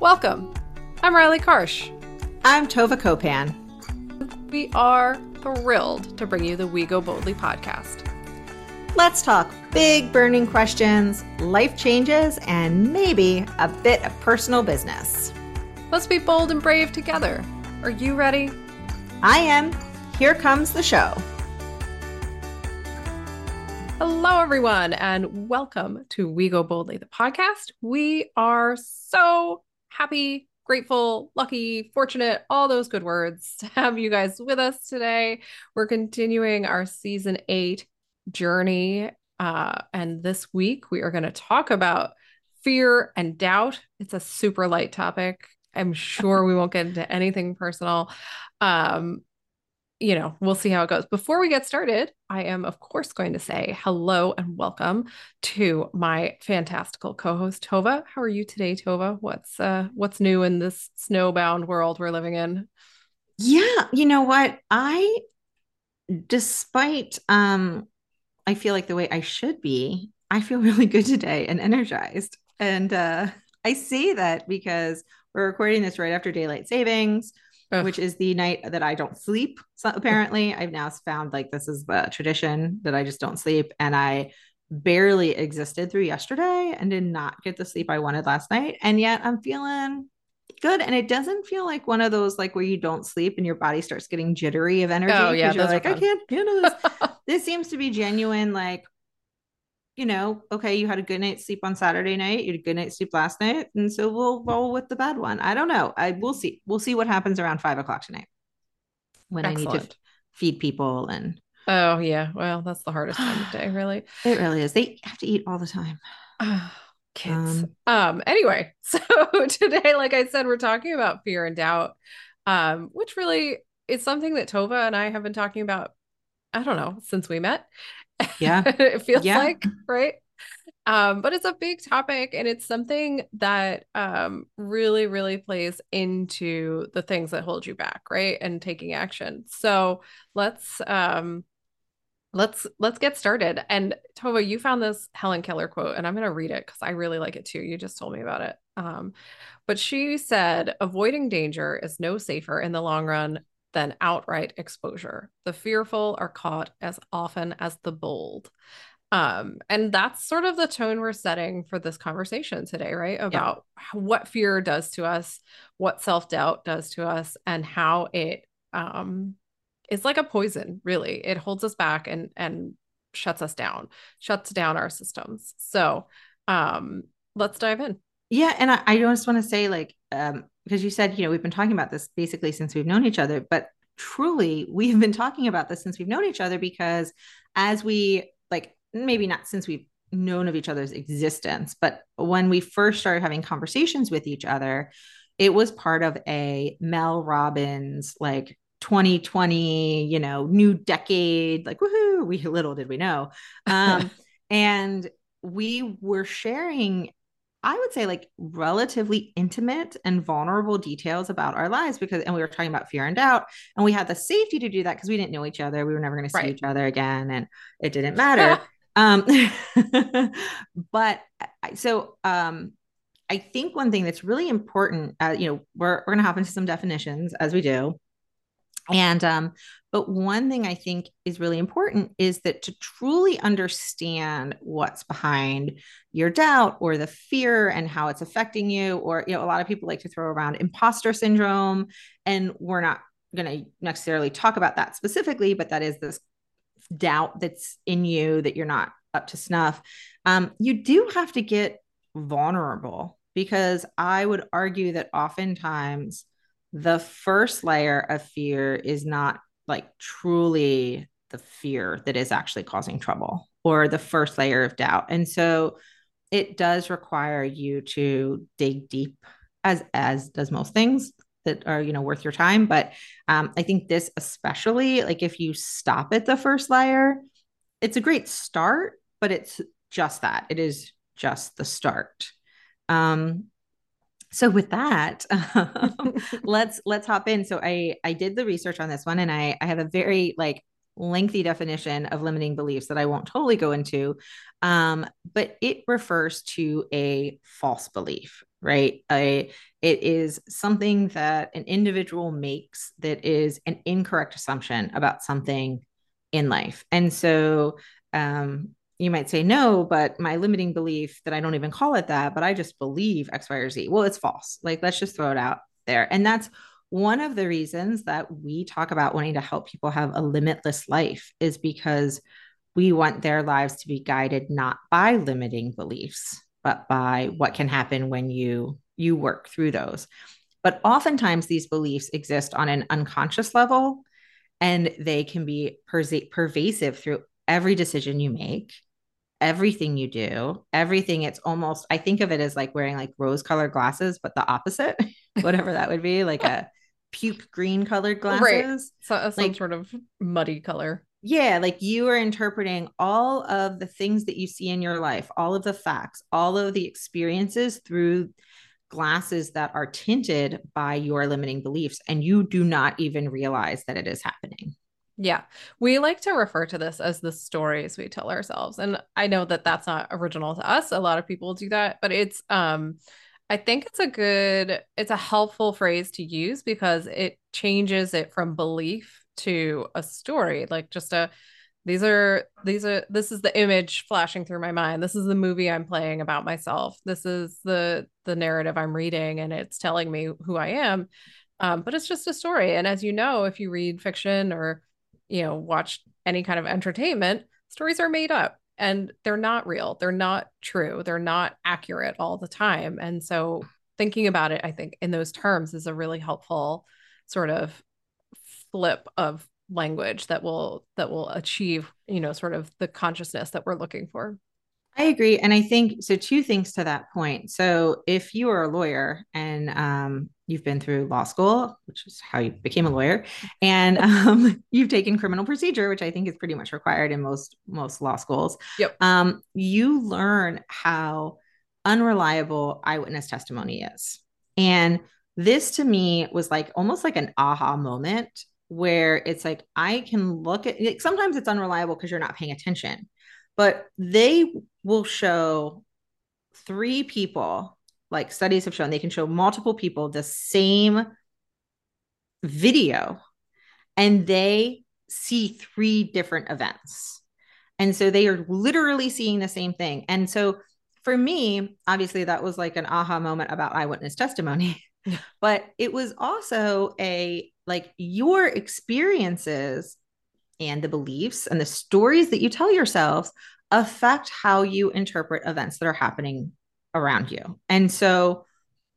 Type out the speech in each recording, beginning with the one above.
Welcome. I'm Rielly Karsh. I'm Tovah Kopan. We are thrilled to bring you the We Go Boldly podcast. Let's talk big burning questions, life changes, and maybe a bit of personal business. Let's be bold and brave together. Are you ready? I am. Here comes the show. Hello, everyone, and welcome to We Go Boldly, the podcast. We are so happy, grateful, lucky, fortunate, all those good words to have you guys with us today. We're continuing our season eight journey. Uh, and this week, we are going to talk about fear and doubt. It's a super light topic. I'm sure we won't get into anything personal. Um, you know, we'll see how it goes. Before we get started, I am, of course, going to say hello and welcome to my fantastical co-host Tovah. How are you today, Tovah? What's uh what's new in this snowbound world we're living in? Yeah, you know what? I despite um I feel like the way I should be, I feel really good today and energized. And uh I say that because we're recording this right after daylight savings Ugh. which is the night that I don't sleep. So apparently, I've now found like this is the tradition that I just don't sleep. And I barely existed through yesterday and did not get the sleep I wanted last night. And yet I'm feeling good. And it doesn't feel like one of those like where you don't sleep and your body starts getting jittery of energy. Oh, yeah. You're like, I can't handle this. this seems to be genuine, like you know, okay, you had a good night's sleep on Saturday night, you had a good night's sleep last night, and so we'll roll with the bad one. I don't know. I we'll see. We'll see what happens around five o'clock tonight when Excellent. I need to f- feed people and. Oh yeah, well that's the hardest time of day, really. It really is. They have to eat all the time. kids. Um, um. Anyway, so today, like I said, we're talking about fear and doubt, um, which really is something that Tova and I have been talking about. I don't know since we met, yeah. it feels yeah. like, right? Um, but it's a big topic and it's something that um, really, really plays into the things that hold you back, right? And taking action. So let's um, let's let's get started. And Tovah, you found this Helen Keller quote, and I'm gonna read it because I really like it too. You just told me about it. Um, but she said, avoiding danger is no safer in the long run than outright exposure. The fearful are caught as often as the bold. Um, and that's sort of the tone we're setting for this conversation today, right? About yeah. what fear does to us, what self doubt does to us, and how it um, is like a poison, really. It holds us back and and shuts us down, shuts down our systems. So um, let's dive in. Yeah, and I, I just want to say, like, um, because you said, you know, we've been talking about this basically since we've known each other, but truly we've been talking about this since we've known each other because as we like maybe not since we've known of each other's existence, but when we first started having conversations with each other, it was part of a Mel Robbins like 2020, you know, new decade, like woohoo, we little did we know. Um, and we were sharing I would say like relatively intimate and vulnerable details about our lives because, and we were talking about fear and doubt, and we had the safety to do that because we didn't know each other. We were never going to see right. each other again, and it didn't matter. um, but so um, I think one thing that's really important, uh, you know, we're we're going to hop into some definitions as we do. And um, but one thing I think is really important is that to truly understand what's behind your doubt or the fear and how it's affecting you, or you know, a lot of people like to throw around imposter syndrome, and we're not going to necessarily talk about that specifically, but that is this doubt that's in you that you're not up to snuff. Um, you do have to get vulnerable because I would argue that oftentimes the first layer of fear is not like truly the fear that is actually causing trouble or the first layer of doubt. And so it does require you to dig deep as as does most things that are you know worth your time. But um, i think this especially like if you stop at the first layer it's a great start but it's just that. It is just the start. Um, so with that let's let's hop in so i i did the research on this one and i i have a very like lengthy definition of limiting beliefs that i won't totally go into um, but it refers to a false belief right? A, it is something that an individual makes that is an incorrect assumption about something in life. And so um, you might say, no, but my limiting belief that I don't even call it that, but I just believe X, Y, or Z. Well, it's false. Like, let's just throw it out there. And that's one of the reasons that we talk about wanting to help people have a limitless life is because we want their lives to be guided not by limiting beliefs, but by what can happen when you you work through those. But oftentimes these beliefs exist on an unconscious level and they can be pervasive through every decision you make everything you do everything it's almost i think of it as like wearing like rose colored glasses but the opposite whatever that would be like a puke green colored glasses. Right. so, uh, some like, sort of muddy color. Yeah like you are interpreting all of the things that you see in your life all of the facts all of the experiences through glasses that are tinted by your limiting beliefs and you do not even realize that it is happening yeah. We like to refer to this as the stories we tell ourselves. And I know that that's not original to us. A lot of people do that, but it's um I think it's a good it's a helpful phrase to use because it changes it from belief to a story, like just a these are these are this is the image flashing through my mind this is the movie i'm playing about myself this is the the narrative i'm reading and it's telling me who i am um, but it's just a story and as you know if you read fiction or you know, watch any kind of entertainment, stories are made up and they're not real. They're not true. They're not accurate all the time. And so thinking about it, I think in those terms is a really helpful sort of flip of language that will that will achieve, you know, sort of the consciousness that we're looking for. I agree. And I think so, two things to that point. So, if you are a lawyer and um, you've been through law school, which is how you became a lawyer, and um, you've taken criminal procedure, which I think is pretty much required in most most law schools. Yep. Um, you learn how unreliable eyewitness testimony is, and this to me was like almost like an aha moment where it's like I can look at. Like, sometimes it's unreliable because you're not paying attention but they will show three people like studies have shown they can show multiple people the same video and they see three different events. And so they are literally seeing the same thing. And so for me obviously that was like an aha moment about eyewitness testimony. But it was also a like your experiences and the beliefs and the stories that you tell yourselves affect how you interpret events that are happening around you. And so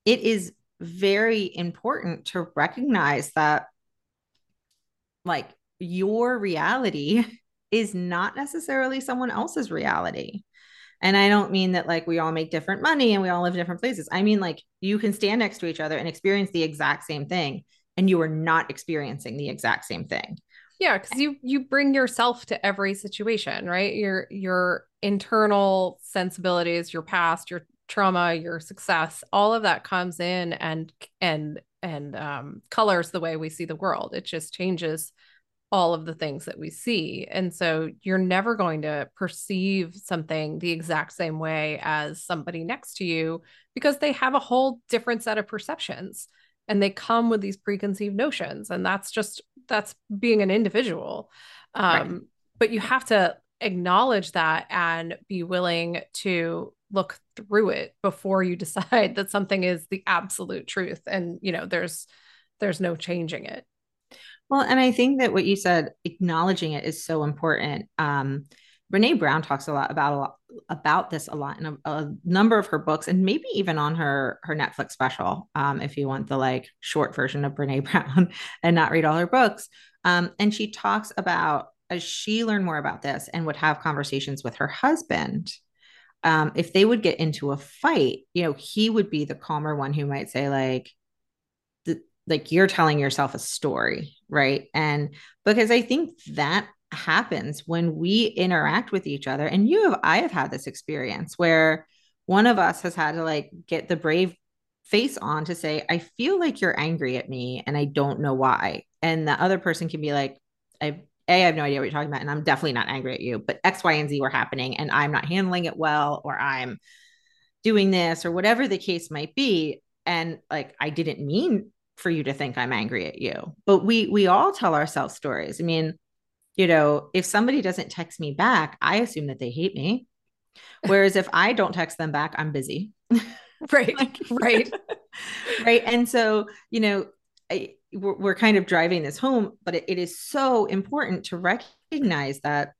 it is very important to recognize that like your reality is not necessarily someone else's reality. And I don't mean that like we all make different money and we all live in different places. I mean like you can stand next to each other and experience the exact same thing and you are not experiencing the exact same thing. Yeah, because you you bring yourself to every situation, right? Your your internal sensibilities, your past, your trauma, your success, all of that comes in and and and um, colors the way we see the world. It just changes all of the things that we see. And so you're never going to perceive something the exact same way as somebody next to you because they have a whole different set of perceptions and they come with these preconceived notions and that's just that's being an individual um, right. but you have to acknowledge that and be willing to look through it before you decide that something is the absolute truth and you know there's there's no changing it. Well and i think that what you said acknowledging it is so important. Um Brene Brown talks a lot about a lot about this a lot in a, a, number of her books and maybe even on her her Netflix special um, if you want the like short version of Brene Brown and not read all her books. Um, and she talks about as she learned more about this and would have conversations with her husband um, if they would get into a fight you know he would be the calmer one who might say like the, like you're telling yourself a story right? And because i think that happens when we interact with each other and you have i have had this experience where one of us has had to like get the brave face on to say i feel like you're angry at me and i don't know why and the other person can be like i a i have no idea what you're talking about and i'm definitely not angry at you but x y and z were happening and i'm not handling it well or i'm doing this or whatever the case might be and like i didn't mean for you to think i'm angry at you. But we we all tell ourselves stories. I mean you know if somebody doesn't text me back i assume that they hate me. Whereas if i don't text them back i'm busy. Right right. right and so you know I, we're, we're, kind of driving this home but it, it is so important to recognize that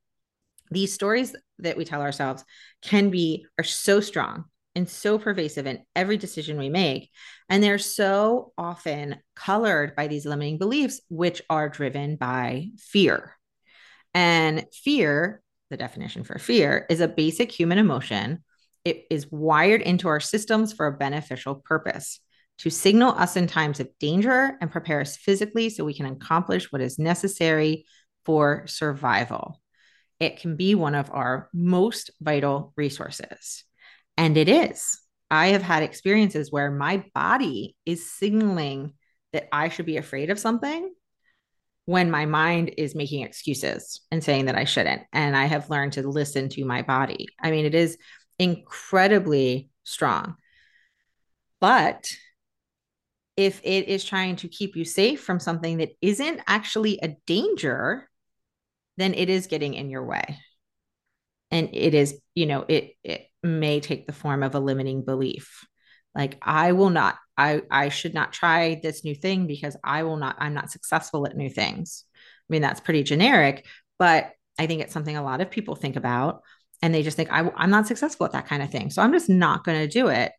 these stories that we tell ourselves can be are so strong and so pervasive in every decision we make. And they're so often colored by these limiting beliefs which are driven by fear. And fear the definition for fear is a basic human emotion. It is wired into our systems for a beneficial purpose to signal us in times of danger and prepare us physically so we can accomplish what is necessary for survival it can be one of our most vital resources. And it is. I have had experiences where my body is signaling that I should be afraid of something when my mind is making excuses and saying that I shouldn't. And I have learned to listen to my body. I mean, it is incredibly strong. But if it is trying to keep you safe from something that isn't actually a danger, then it is getting in your way. And it is, you know, it it may take the form of a limiting belief. Like I will not, I I should not try this new thing because I will not, I'm not successful at new things. I mean, that's pretty generic, but I think it's something a lot of people think about and they just think I, i'm not successful at that kind of thing so i'm just not going to do it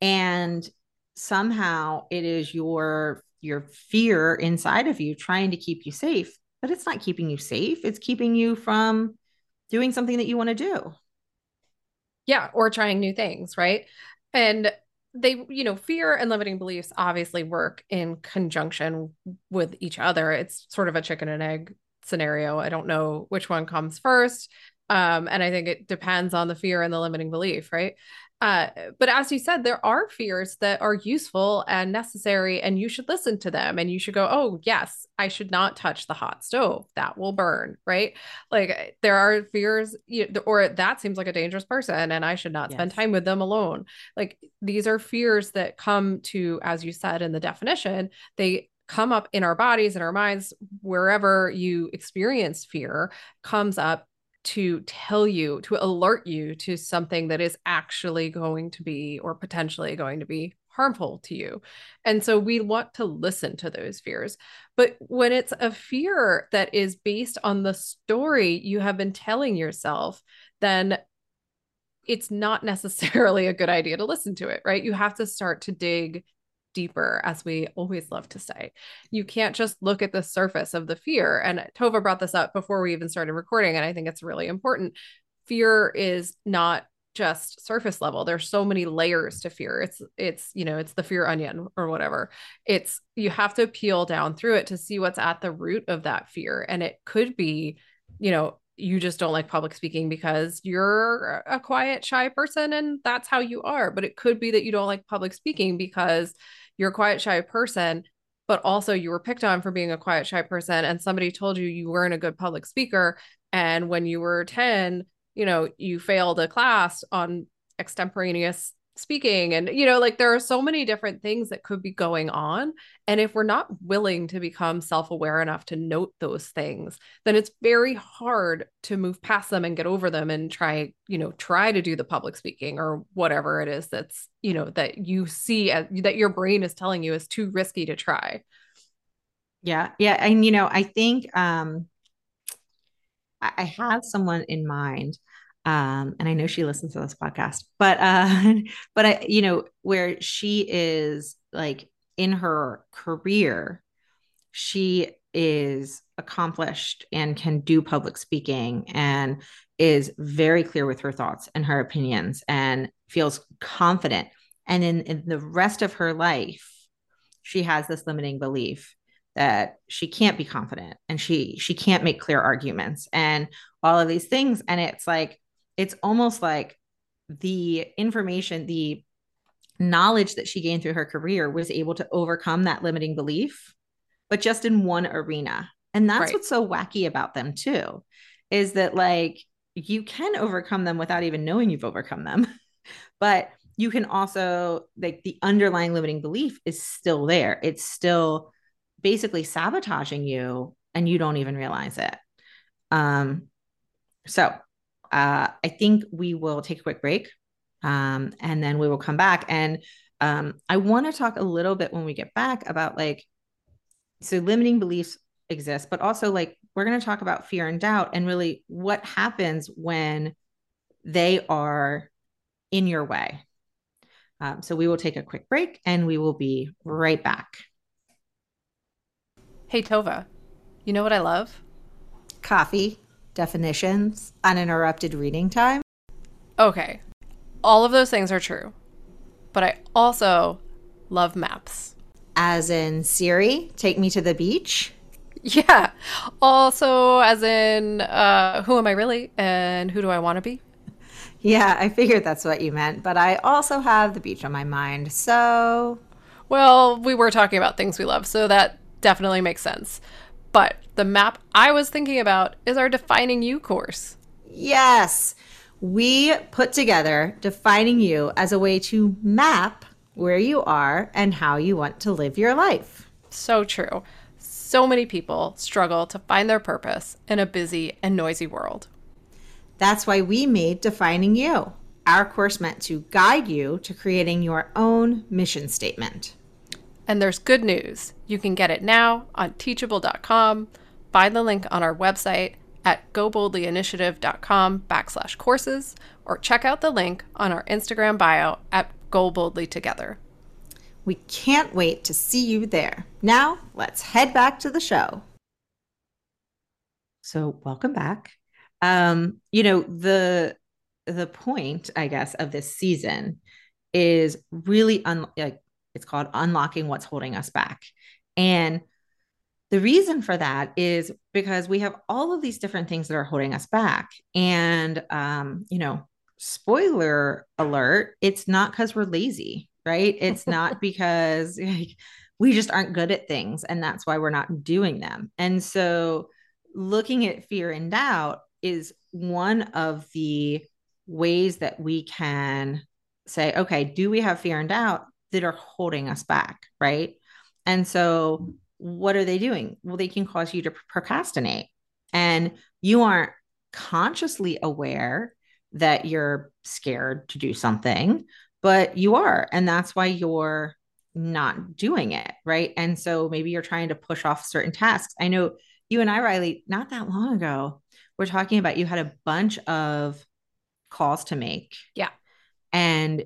and somehow it is your your fear inside of you trying to keep you safe but it's not keeping you safe. It's keeping you from doing something that you want to do. Yeah, or trying new things, right? And they, you know, fear and limiting beliefs obviously work in conjunction with each other. It's sort of a chicken and egg scenario. I don't know which one comes first. Um, and I think it depends on the fear and the limiting belief, right? Uh, but as you said, there are fears that are useful and necessary, and you should listen to them. And you should go, oh, yes, I should not touch the hot stove. That will burn, right? Like there are fears, you or that seems like a dangerous person, and I should not yes. spend time with them alone. Like these are fears that come to, as you said in the definition, they come up in our bodies and our minds wherever you experience fear comes up to tell you, to alert you to something that is actually going to be or potentially going to be harmful to you. And so we want to listen to those fears. But when it's a fear that is based on the story you have been telling yourself, then it's not necessarily a good idea to listen to it, right? You have to start to dig deeper, as we always love to say. You can't just look at the surface of the fear. And Tovah brought this up before we even started recording, and I think it's really important. Fear is not just surface level there's so many layers to fear it's it's you know it's the fear onion or whatever it's you have to peel down through it to see what's at the root of that fear and it could be you know you just don't like public speaking because you're a quiet shy person and that's how you are but it could be that you don't like public speaking because you're a quiet, shy person, but also you were picked on for being a quiet, shy person. And somebody told you you weren't a good public speaker. And when you were 10, you know, you failed a class on extemporaneous speaking and you know like there are so many different things that could be going on and if we're not willing to become self-aware enough to note those things then it's very hard to move past them and get over them and try you know try to do the public speaking or whatever it is that's you know that you see as, that your brain is telling you is too risky to try. Yeah yeah and you know i think um i have someone in mind um, and I know she listens to this podcast, but uh, but I, you know, where she is like in her career, she is accomplished and can do public speaking and is very clear with her thoughts and her opinions and feels confident. And in, in the rest of her life, she has this limiting belief that she can't be confident and she she can't make clear arguments and all of these things and it's like it's almost like the information, the knowledge that she gained through her career was able to overcome that limiting belief, but just in one arena. And that's right. what's so wacky about them, too, is that like you can overcome them without even knowing you've overcome them. but you can also like the underlying limiting belief is still there. It's still basically sabotaging you and you don't even realize it. Um, so uh, I think we will take a quick break um, and then we will come back. And um, I want to talk a little bit when we get back about like, so limiting beliefs exist, but also like we're going to talk about fear and doubt and really what happens when they are in your way. Um, so we will take a quick break and we will be right back. Hey, Tovah, you know what I love? Coffee, definitions, uninterrupted reading time. Okay, all of those things are true, but I also love maps. As in Siri, take me to the beach. Yeah. Also, as in, uh, who am I really and who do I want to be? Yeah, I figured that's what you meant, but I also have the beach on my mind. So, well, we were talking about things we love, so that definitely makes sense. But the map I was thinking about is our Defining You course. Yes. We put together Defining You as a way to map where you are and how you want to live your life. So true. So many people struggle to find their purpose in a busy and noisy world. That's why we made Defining You, our course meant to guide you to creating your own mission statement. And there's good news. You can get it now on teachable.com. Find the link on our website at goboldlyinitiative.com backslash courses or check out the link on our Instagram bio at Go Boldly Together. We can't wait to see you there. Now, let's head back to the show. So, welcome back um you know the the point i guess of this season is really un- like it's called unlocking what's holding us back. And the reason for that is because we have all of these different things that are holding us back. And um you know spoiler alert it's not because we're lazy right? It's not because like, we just aren't good at things and that's why we're not doing them. And so looking at fear and doubt is one of the ways that we can say, okay, do we have fear and doubt that are holding us back? Right. And so, what are they doing? Well, they can cause you to procrastinate, and you aren't consciously aware that you're scared to do something, but you are. And that's why you're not doing it. Right. And so, maybe you're trying to push off certain tasks. I know you and I, Rielly, not that long ago, we're talking about you had a bunch of calls to make. Yeah. And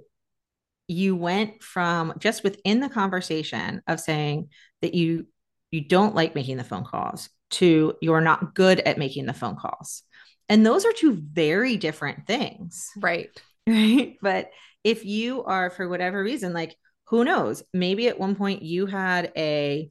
you went from just within the conversation of saying that you you don't like making the phone calls to you're not good at making the phone calls. And those are two very different things. Right. Right. But if you are for whatever reason like who knows, maybe at one point you had a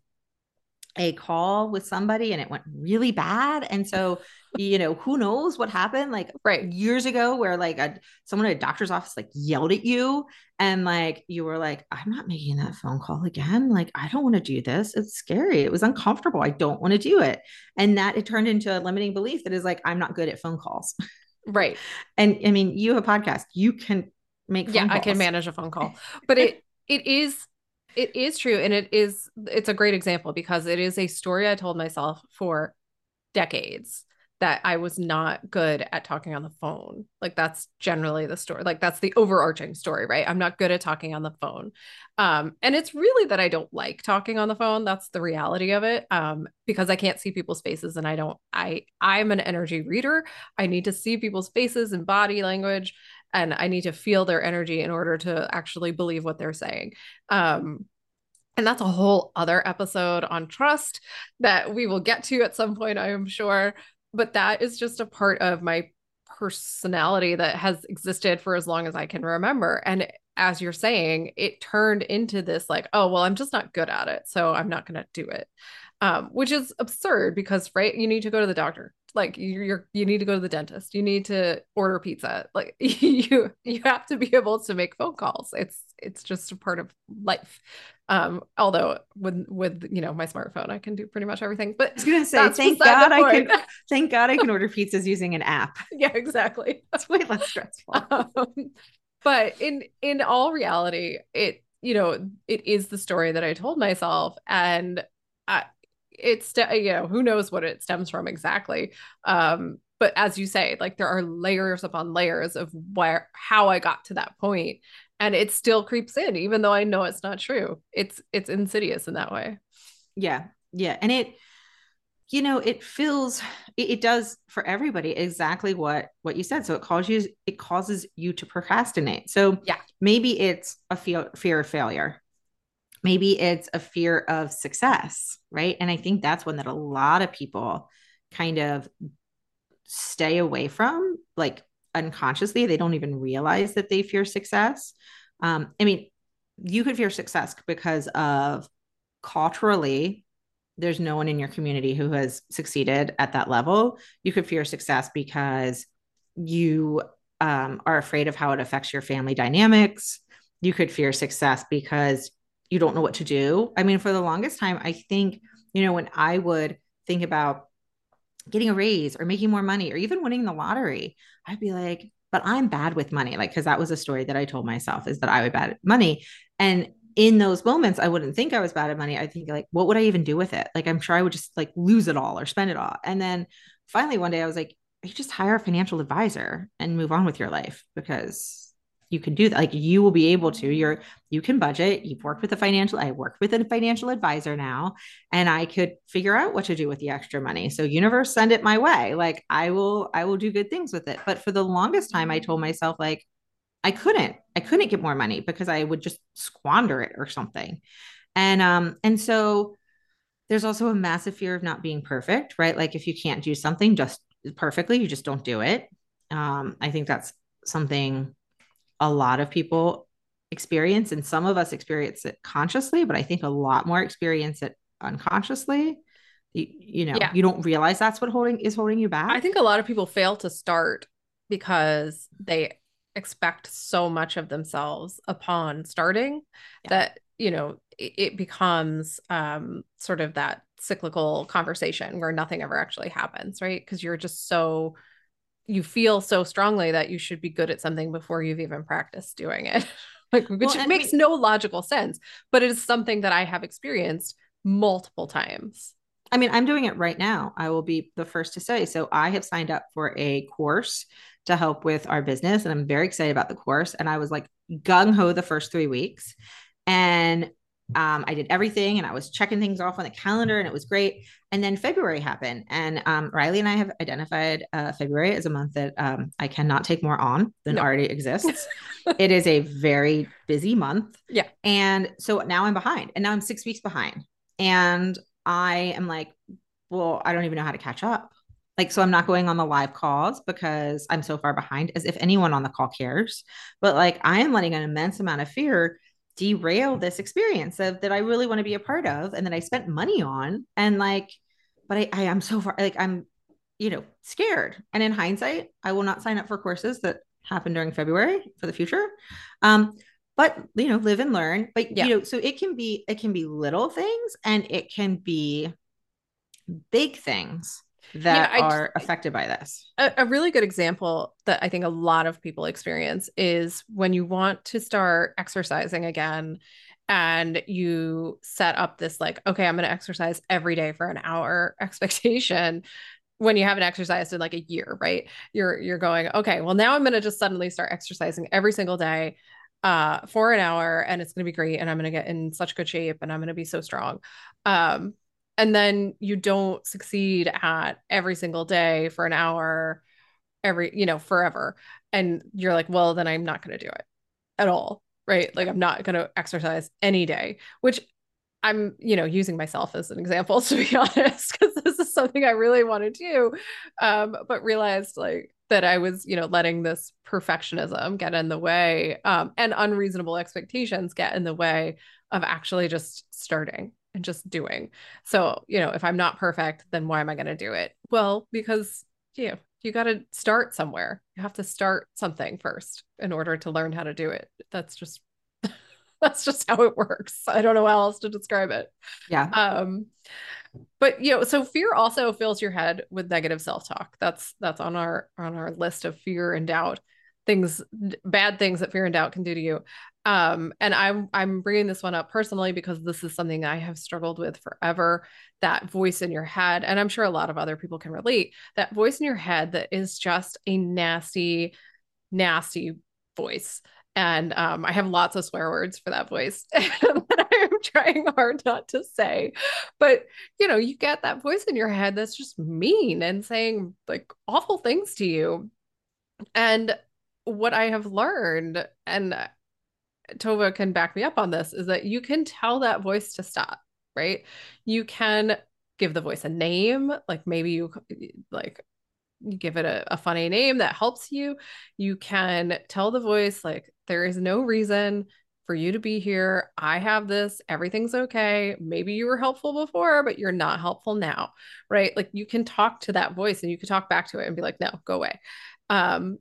a call with somebody and it went really bad. And so you know who knows what happened? Like right. years ago where like a someone at a doctor's office like yelled at you and like you were like i'm not making that phone call again. Like i don't want to do this. It's scary. It was uncomfortable. I don't want to do it. And that it turned into a limiting belief that is like i'm not good at phone calls. Right. And i mean you have a podcast. You can make yeah calls. i can manage a phone call. But it it is it is true and it is it's a great example because it is a story i told myself for decades that I was not good at talking on the phone. Like that's generally the story. Like that's the overarching story, right? I'm not good at talking on the phone. Um, and it's really that I don't like talking on the phone. That's the reality of it. Um, because I can't see people's faces and I don't I I'm an energy reader. I need to see people's faces and body language and I need to feel their energy in order to actually believe what they're saying. Um, and that's a whole other episode on trust that we will get to at some point, I am sure but that is just a part of my personality that has existed for as long as I can remember. And as you're saying, it turned into this like, oh, well, I'm just not good at it. So I'm not going to do it. Um, which is absurd because, right, you need to go to the doctor. Like you're, you need to go to the dentist. You need to order pizza. Like you, you have to be able to make phone calls. It's, it's just a part of life. Um, although with with you know my smartphone, I can do pretty much everything. But I was gonna say, thank God I can thank God I can order pizzas using an app. Yeah, exactly. It's way less stressful. Um, but in in all reality, it you know it is the story that I told myself, and I, it's you know who knows what it stems from exactly. Um, but as you say, like there are layers upon layers of where how I got to that point, and it still creeps in, even though I know it's not true. It's it's insidious in that way. Yeah, yeah, and it you know it feels it, it, does for everybody exactly what what you said so it causes you it causes you to procrastinate so yeah maybe it's a fear fear of failure maybe it's a fear of success right? And i think that's one that a lot of people kind of stay away from like unconsciously. They don't even realize that they fear success. Um, i mean you could fear success because of culturally there's no one in your community who has succeeded at that level, you could fear success because you um, are afraid of how it affects your family dynamics. You could fear success because you don't know what to do. I mean, for the longest time, I think, you know, when I would think about getting a raise or making more money or even winning the lottery, I'd be like, but I'm bad with money. Like, cause that was a story that I told myself is that I was bad at money. And in those moments, I wouldn't think I was bad at money. I think like, what would I even do with it? Like, I'm sure I would just like lose it all or spend it all. And then finally one day I was like, you just hire a financial advisor and move on with your life because you can do that. Like you will be able to, you're, you can budget. You've worked with a financial, I work with a financial advisor now, and I could figure out what to do with the extra money. So universe send it my way. Like I will, I will do good things with it. But for the longest time, I told myself like, I couldn't. I couldn't get more money because I would just squander it or something. And um and so there's also a massive fear of not being perfect, right? Like if you can't do something just perfectly, you just don't do it. Um I think that's something a lot of people experience and some of us experience it consciously, but I think a lot more experience it unconsciously. You, you know, yeah. you don't realize that's what holding is holding you back. I think a lot of people fail to start because they expect so much of themselves upon starting yeah. that you know it, it becomes um, sort of that cyclical conversation where nothing ever actually happens right because you're just so you feel so strongly that you should be good at something before you've even practiced doing it like which well, makes mean, no logical sense but it is something that i have experienced multiple times I mean, I'm doing it right now. I will be the first to say. So I have signed up for a course to help with our business. And I'm very excited about the course. And I was like gung ho the first three weeks. And um, I did everything and I was checking things off on the calendar and it was great. And then February happened. And um, Rielly and I have identified uh, February as a month that um, I cannot take more on than no. already exists. it is a very busy month. Yeah. And so now I'm behind and now I'm six weeks behind. And I am like, well, I don't even know how to catch up. Like, so I'm not going on the live calls because I'm so far behind, as if anyone on the call cares. But like, I am letting an immense amount of fear derail this experience of that I really want to be a part of and that I spent money on. And like, but I, I am so far, like, I'm, you know, scared. And in hindsight, I will not sign up for courses that happen during February for the future. Um, but you know, live and learn. But yeah. you know, so it can be, it can be little things and it can be big things that yeah, are affected by this. A, a, really good example that I think a lot of people experience is when you want to start exercising again and you set up this like okay I'm going to exercise every day for an hour expectation. When you haven't exercised in like a year right? You're you're going okay well now I'm going to just suddenly start exercising every single day uh for an hour and it's going to be great and I'm going to get in such good shape and I'm going to be so strong. Um and then you don't succeed at every single day for an hour every you know forever. And you're like well then i'm not going to do it at all right? Like i'm not going to exercise any day which i'm you know using myself as an example to be honest because this is something i really want to do. Um, but realized like that i was you know letting this perfectionism get in the way um, and unreasonable expectations get in the way of actually just starting and just doing. So, you know, if I'm not perfect, then why am I going to do it? Well, because you know, you got to start somewhere. You have to start something first in order to learn how to do it. That's just that's just how it works. I don't know how else to describe it. Yeah. Um but you know, so fear also fills your head with negative self-talk. That's that's on our on our list of fear and doubt things bad things that fear and doubt can do to you um and i'm i'm bringing this one up personally because this is something i have struggled with forever that voice in your head and i'm sure a lot of other people can relate that voice in your head that is just a nasty nasty voice and um, I have lots of swear words for that voice that I am trying hard not to say. But you know, you get that voice in your head that's just mean and saying like awful things to you. And what I have learned, and Tovah can back me up on this, is that you can tell that voice to stop, right? You can give the voice a name, like maybe you like you give it a, a funny name that helps you. You can tell the voice, like, there is no reason for you to be here. I have this. Everything's okay. Maybe you were helpful before, but you're not helpful now. Right. Like you can talk to that voice and you can talk back to it and be like, no, go away. Um,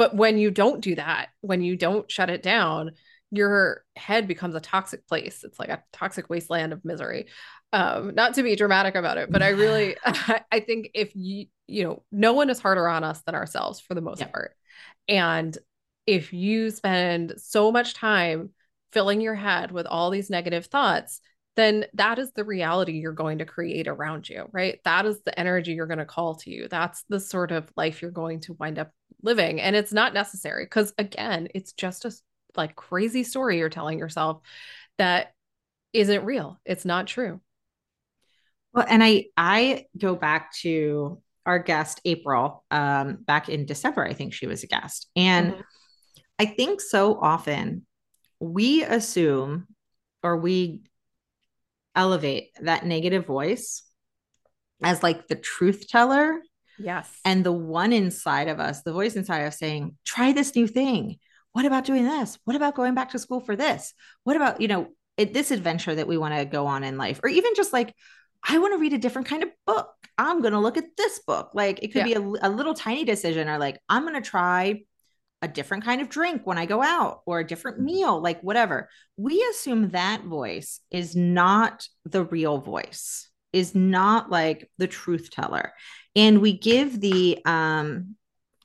but when you don't do that, when you don't shut it down, your head becomes a toxic place. It's like a toxic wasteland of misery. Um, not to be dramatic about it, but I really, I think if you, you know, no one is harder on us than ourselves for the most part. And if you spend so much time filling your head with all these negative thoughts, then that is the reality you're going to create around you, right? That is the energy you're going to call to you. That's the sort of life you're going to wind up living. And it's not necessary because, again, it's just a like crazy story you're telling yourself that isn't real. It's not true. Well, and I I go back to our guest April um, back in December. I think she was a guest, and mm-hmm. I think so often we assume or we elevate that negative voice as like the truth teller. Yes. And the one inside of us, the voice inside of us saying, try this new thing. What about doing this? What about going back to school for this? What about, you know, it, this adventure that we want to go on in life? Or even just like, I want to read a different kind of book. I'm going to look at this book. Like it could yeah. be a, a little tiny decision or like, I'm going to try a different kind of drink when I go out or a different mm-hmm. meal, like whatever. We assume that voice is not the real voice, is not like the truth teller. And we give the um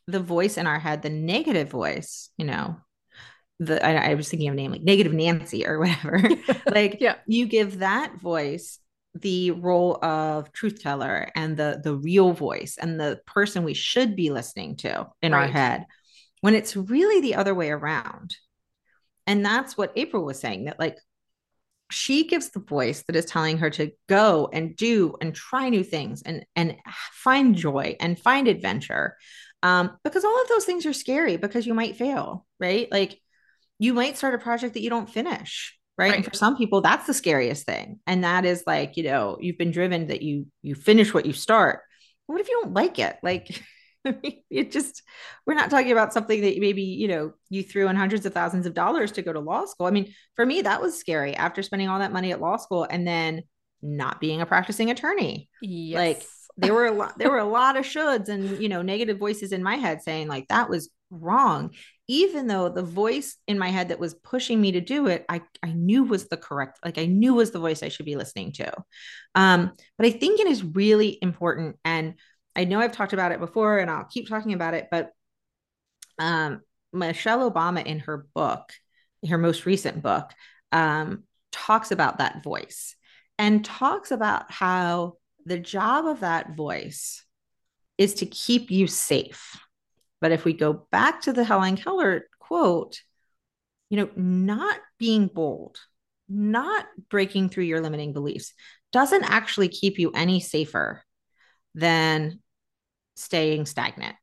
the voice in our head, the negative voice, you know, the I, I was thinking of a name like negative Nancy or whatever. like yeah. you give that voice the role of truth teller and the the real voice and the person we should be listening to in right. our head when it's really the other way around. And that's what April was saying that, like, she gives the voice that is telling her to go and do and try new things and and find joy and find adventure. Um, because all of those things are scary because you might fail right? Like you might start a project that you don't finish right? right, and for some people that's the scariest thing. And that is like you know you've been driven that you you finish what you start. What if you don't like it? Like it just we're not talking about something that maybe you know you threw in hundreds of thousands of dollars to go to law school. I mean for me that was scary after spending all that money at law school and then not being a practicing attorney. Yes. like there were a lot there were a lot of shoulds and you know negative voices in my head saying like that was wrong. Even though the voice in my head that was pushing me to do it i i knew was the correct like i knew was the voice i should be listening to. Um but i think it is really important and I know I've talked about it before and I'll keep talking about it, but um, Michelle Obama in her book, her most recent book, um, talks about that voice and talks about how the job of that voice is to keep you safe. But if we go back to the Helen Keller quote, you know, not being bold, not breaking through your limiting beliefs doesn't actually keep you any safer than staying stagnant.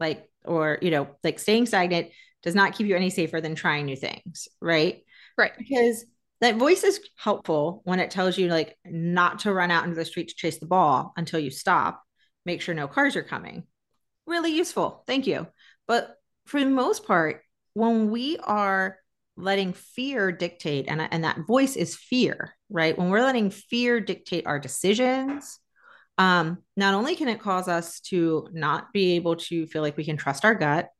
Like, or, you know, like staying stagnant does not keep you any safer than trying new things, right? Right. Because that voice is helpful when it tells you like not to run out into the street to chase the ball until you stop, make sure no cars are coming. Really useful. Thank you. But for the most part, when we are letting fear dictate, and, and that voice is fear, right? When we're letting fear dictate our decisions, um, not only can it cause us to not be able to feel like we can trust our gut,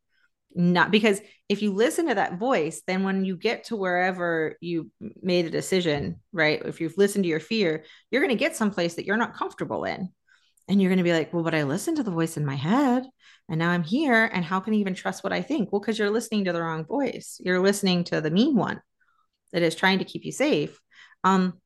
not because if you listen to that voice, then when you get to wherever you made a decision, right? If you've listened to your fear, you're going to get someplace that you're not comfortable in. And you're going to be like, well, but I listened to the voice in my head and now I'm here. And how can I even trust what I think? Well, because you're listening to the wrong voice. You're listening to the mean one that is trying to keep you safe. Um,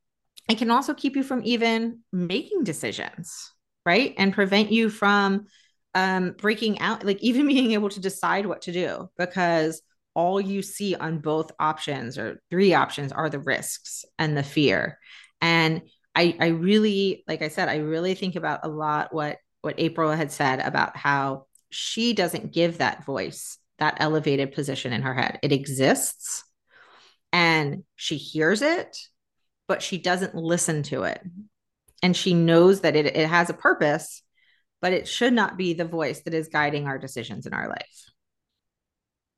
it can also keep you from even making decisions, right? And prevent you from um, breaking out, like even being able to decide what to do because all you see on both options or three options are the risks and the fear. And I, I really, like I said, I really think about a lot what what April had said about how she doesn't give that voice that elevated position in her head. It exists and she hears it, but she doesn't listen to it. And she knows that it, it has a purpose, but it should not be the voice that is guiding our decisions in our life.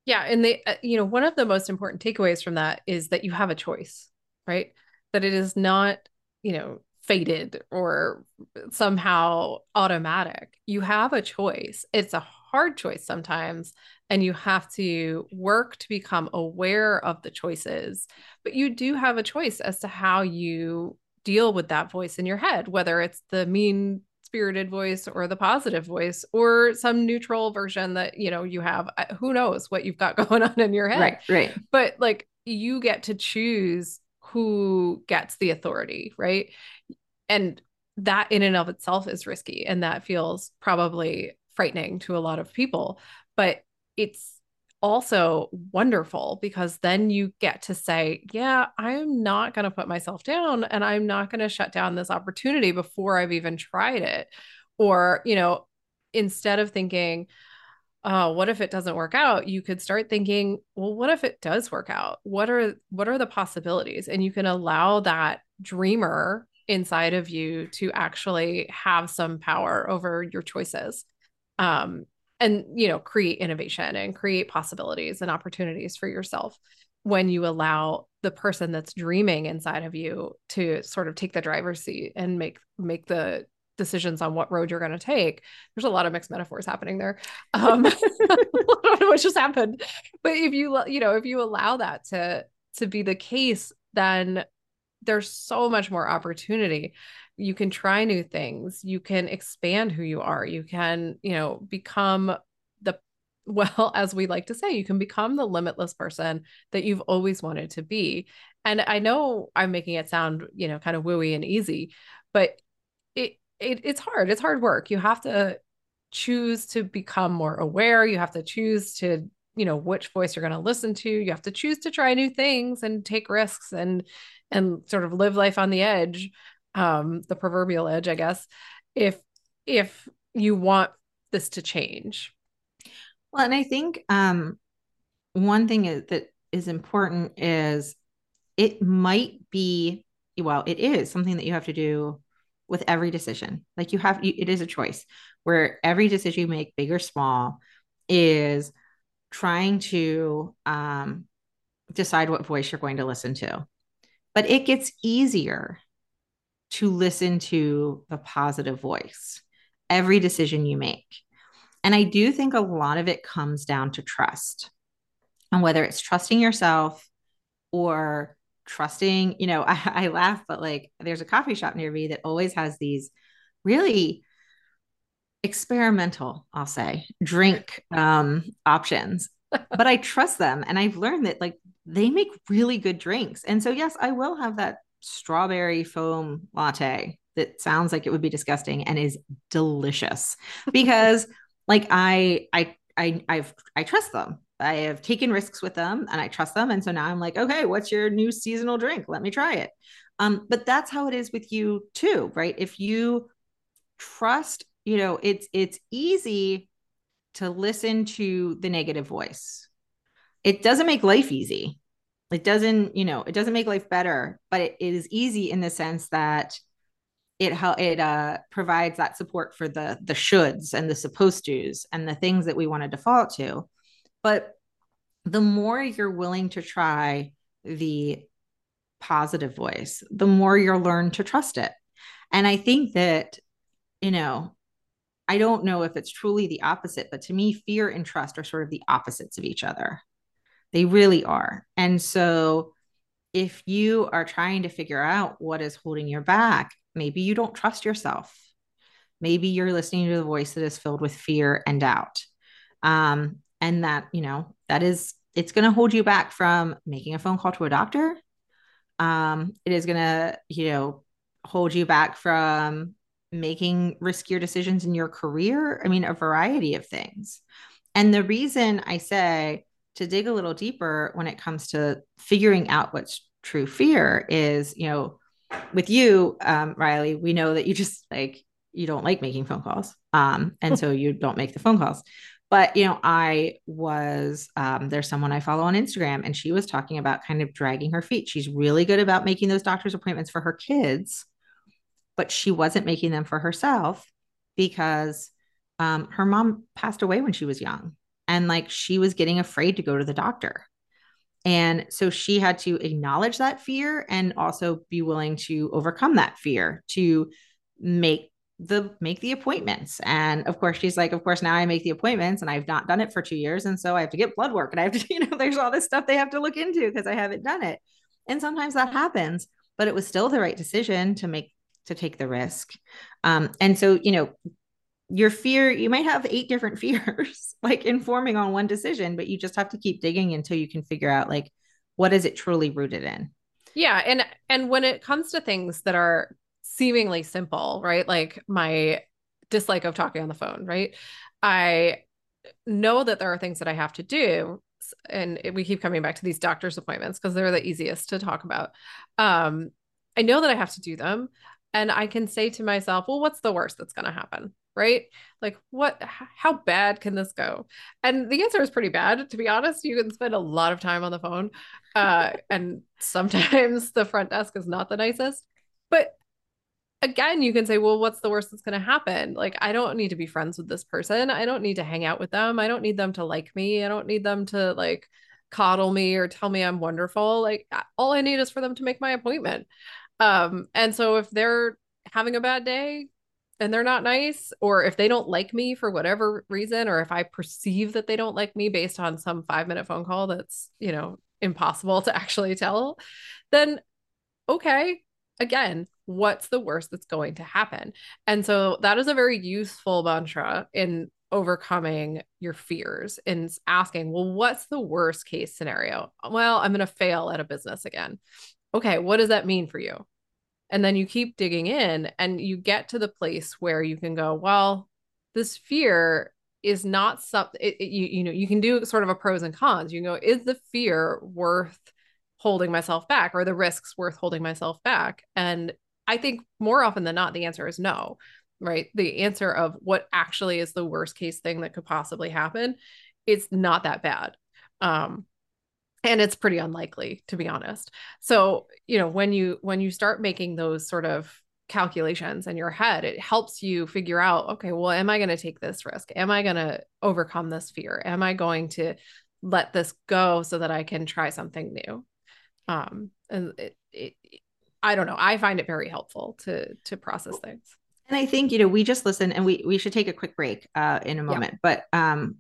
Yeah. And the, uh, you know, one of the most important takeaways from that is that you have a choice, right? That it is not, you know, fated or somehow automatic. You have a choice. It's a hard choice sometimes, and you have to work to become aware of the choices. But you do have a choice as to how you deal with that voice in your head, whether it's the mean spirited voice or the positive voice or some neutral version that you know you have uh, who knows what you've got going on in your head right right but like you get to choose who gets the authority right and that in and of itself is risky and that feels probably frightening to a lot of people but it's also wonderful because then you get to say yeah i'm not going to put myself down and i'm not going to shut down this opportunity before i've even tried it. Or you know instead of thinking oh what if it doesn't work out? you could start thinking well what if it does work out? What are what are the possibilities? and you can allow that dreamer inside of you to actually have some power over your choices um, and you know create innovation and create possibilities and opportunities for yourself when you allow the person that's dreaming inside of you to sort of take the driver's seat and make make the decisions on what road you're going to take. There's a lot of mixed metaphors happening there um I don't know what just happened. But if you you know if you allow that to to be the case then there's so much more opportunity you can try new things you can expand who you are you can you know become the well as we like to say you can become the limitless person that you've always wanted to be. And i know i'm making it sound you know kind of wooey and easy but it, it it's hard it's hard work. You have to choose to become more aware you have to choose to you know which voice you're going to listen to you have to choose to try new things and take risks and and sort of live life on the edge um the proverbial edge i guess if if you want this to change. Well and i think um one thing is, that is important is it might be well it is something that you have to do with every decision. Like you have you, it is a choice where every decision you make big or small is trying to um, decide what voice you're going to listen to. But it gets easier to listen to the positive voice every decision you make. And I do think a lot of it comes down to trust. And whether it's trusting yourself or trusting, you know, I, I laugh, but like there's a coffee shop near me that always has these really experimental, I'll say, drink um, options. but I trust them. And I've learned that like they make really good drinks. And so, yes, I will have that strawberry foam latte that sounds like it would be disgusting and is delicious because like I, I, I, I've, I trust them. I have taken risks with them and I trust them. And so now I'm like, okay, what's your new seasonal drink? Let me try it. Um, but that's how it is with you too, right? If you trust, you know, it's it's easy to listen to the negative voice. It doesn't make life easy it doesn't you know it doesn't make life better but it, is easy in the sense that it how it uh, provides that support for the the shoulds and the supposed to's and the things that we want to default to. But the more you're willing to try the positive voice the more you'll learn to trust it. And i think that you know i don't know if it's truly the opposite but to me fear and trust are sort of the opposites of each other they really are. And so if you are trying to figure out what is holding you back, maybe you don't trust yourself. maybe you're listening to the voice that is filled with fear and doubt um, and that you know that is it's going to hold you back from making a phone call to a doctor um, it is going to you know hold you back from making riskier decisions in your career i mean a variety of things and the reason i say to dig a little deeper when it comes to figuring out what's true fear is you know with you um, Rielly we know that you just like you don't like making phone calls um, and so you don't make the phone calls. But you know i was um, there's someone i follow on instagram and she was talking about kind of dragging her feet. She's really good about making those doctor's appointments for her kids but she wasn't making them for herself because um, her mom passed away when she was young and like she was getting afraid to go to the doctor and so she had to acknowledge that fear and also be willing to overcome that fear to make the make the appointments. And of course, she's like, of course, now I make the appointments and I've not done it for two years. And so I have to get blood work and I have to, you know, there's all this stuff they have to look into because I haven't done it. And sometimes that happens, but it was still the right decision to make to take the risk. Um, and so, you know, your fear, you might have eight different fears like informing on one decision, but you just have to keep digging until you can figure out like what is it truly rooted in. Yeah, and and when it comes to things that are seemingly simple, right? Like my dislike of talking on the phone, right? I know that there are things that I have to do. And we keep coming back to these doctor's appointments because they're the easiest to talk about. Um, I know that I have to do them. And I can say to myself, well, what's the worst that's going to happen? Right? Like, what, how bad can this go? And the answer is pretty bad, to be honest. You can spend a lot of time on the phone. Uh, and sometimes the front desk is not the nicest. But again, you can say, well, what's the worst that's going to happen? Like, I don't need to be friends with this person. I don't need to hang out with them. I don't need them to like me. I don't need them to like coddle me or tell me I'm wonderful. Like, all I need is for them to make my appointment. Um, and so if they're having a bad day and they're not nice, or if they don't like me for whatever reason, or if I perceive that they don't like me based on some five minute phone call that's, you know, impossible to actually tell, then okay, again, what's the worst that's going to happen? And so that is a very useful mantra in overcoming your fears and asking, well, what's the worst case scenario? Well, I'm going to fail at a business again. Okay, what does that mean for you? And then you keep digging in and you get to the place where you can go, well, this fear is not something you you know you can do sort of a pros and cons. You can go is the fear worth holding myself back? Or the risks worth holding myself back? And i think more often than not the answer is no right? The answer of what actually is the worst case thing that could possibly happen it's not that bad. Um and it's pretty unlikely to be honest. So you know when you when you start making those sort of calculations in your head it helps you figure out okay well am i going to take this risk? Am i going to overcome this fear? Am i going to let this go so that i can try something new? Um and it, it, i don't know. I find it very helpful to to process things. And i think you know we just listened and we we should take a quick break uh in a moment. Yeah. but um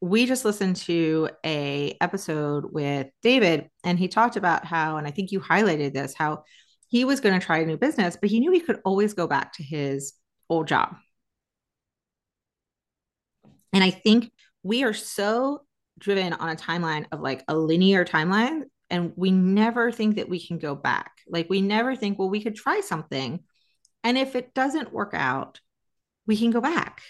we just listened to a episode with david and he talked about how and i think you highlighted this how he was going to try a new business but he knew he could always go back to his old job and i think we are so driven on a timeline of like a linear timeline and we never think that we can go back. Like we never think, well, we could try something. And if it doesn't work out, we can go back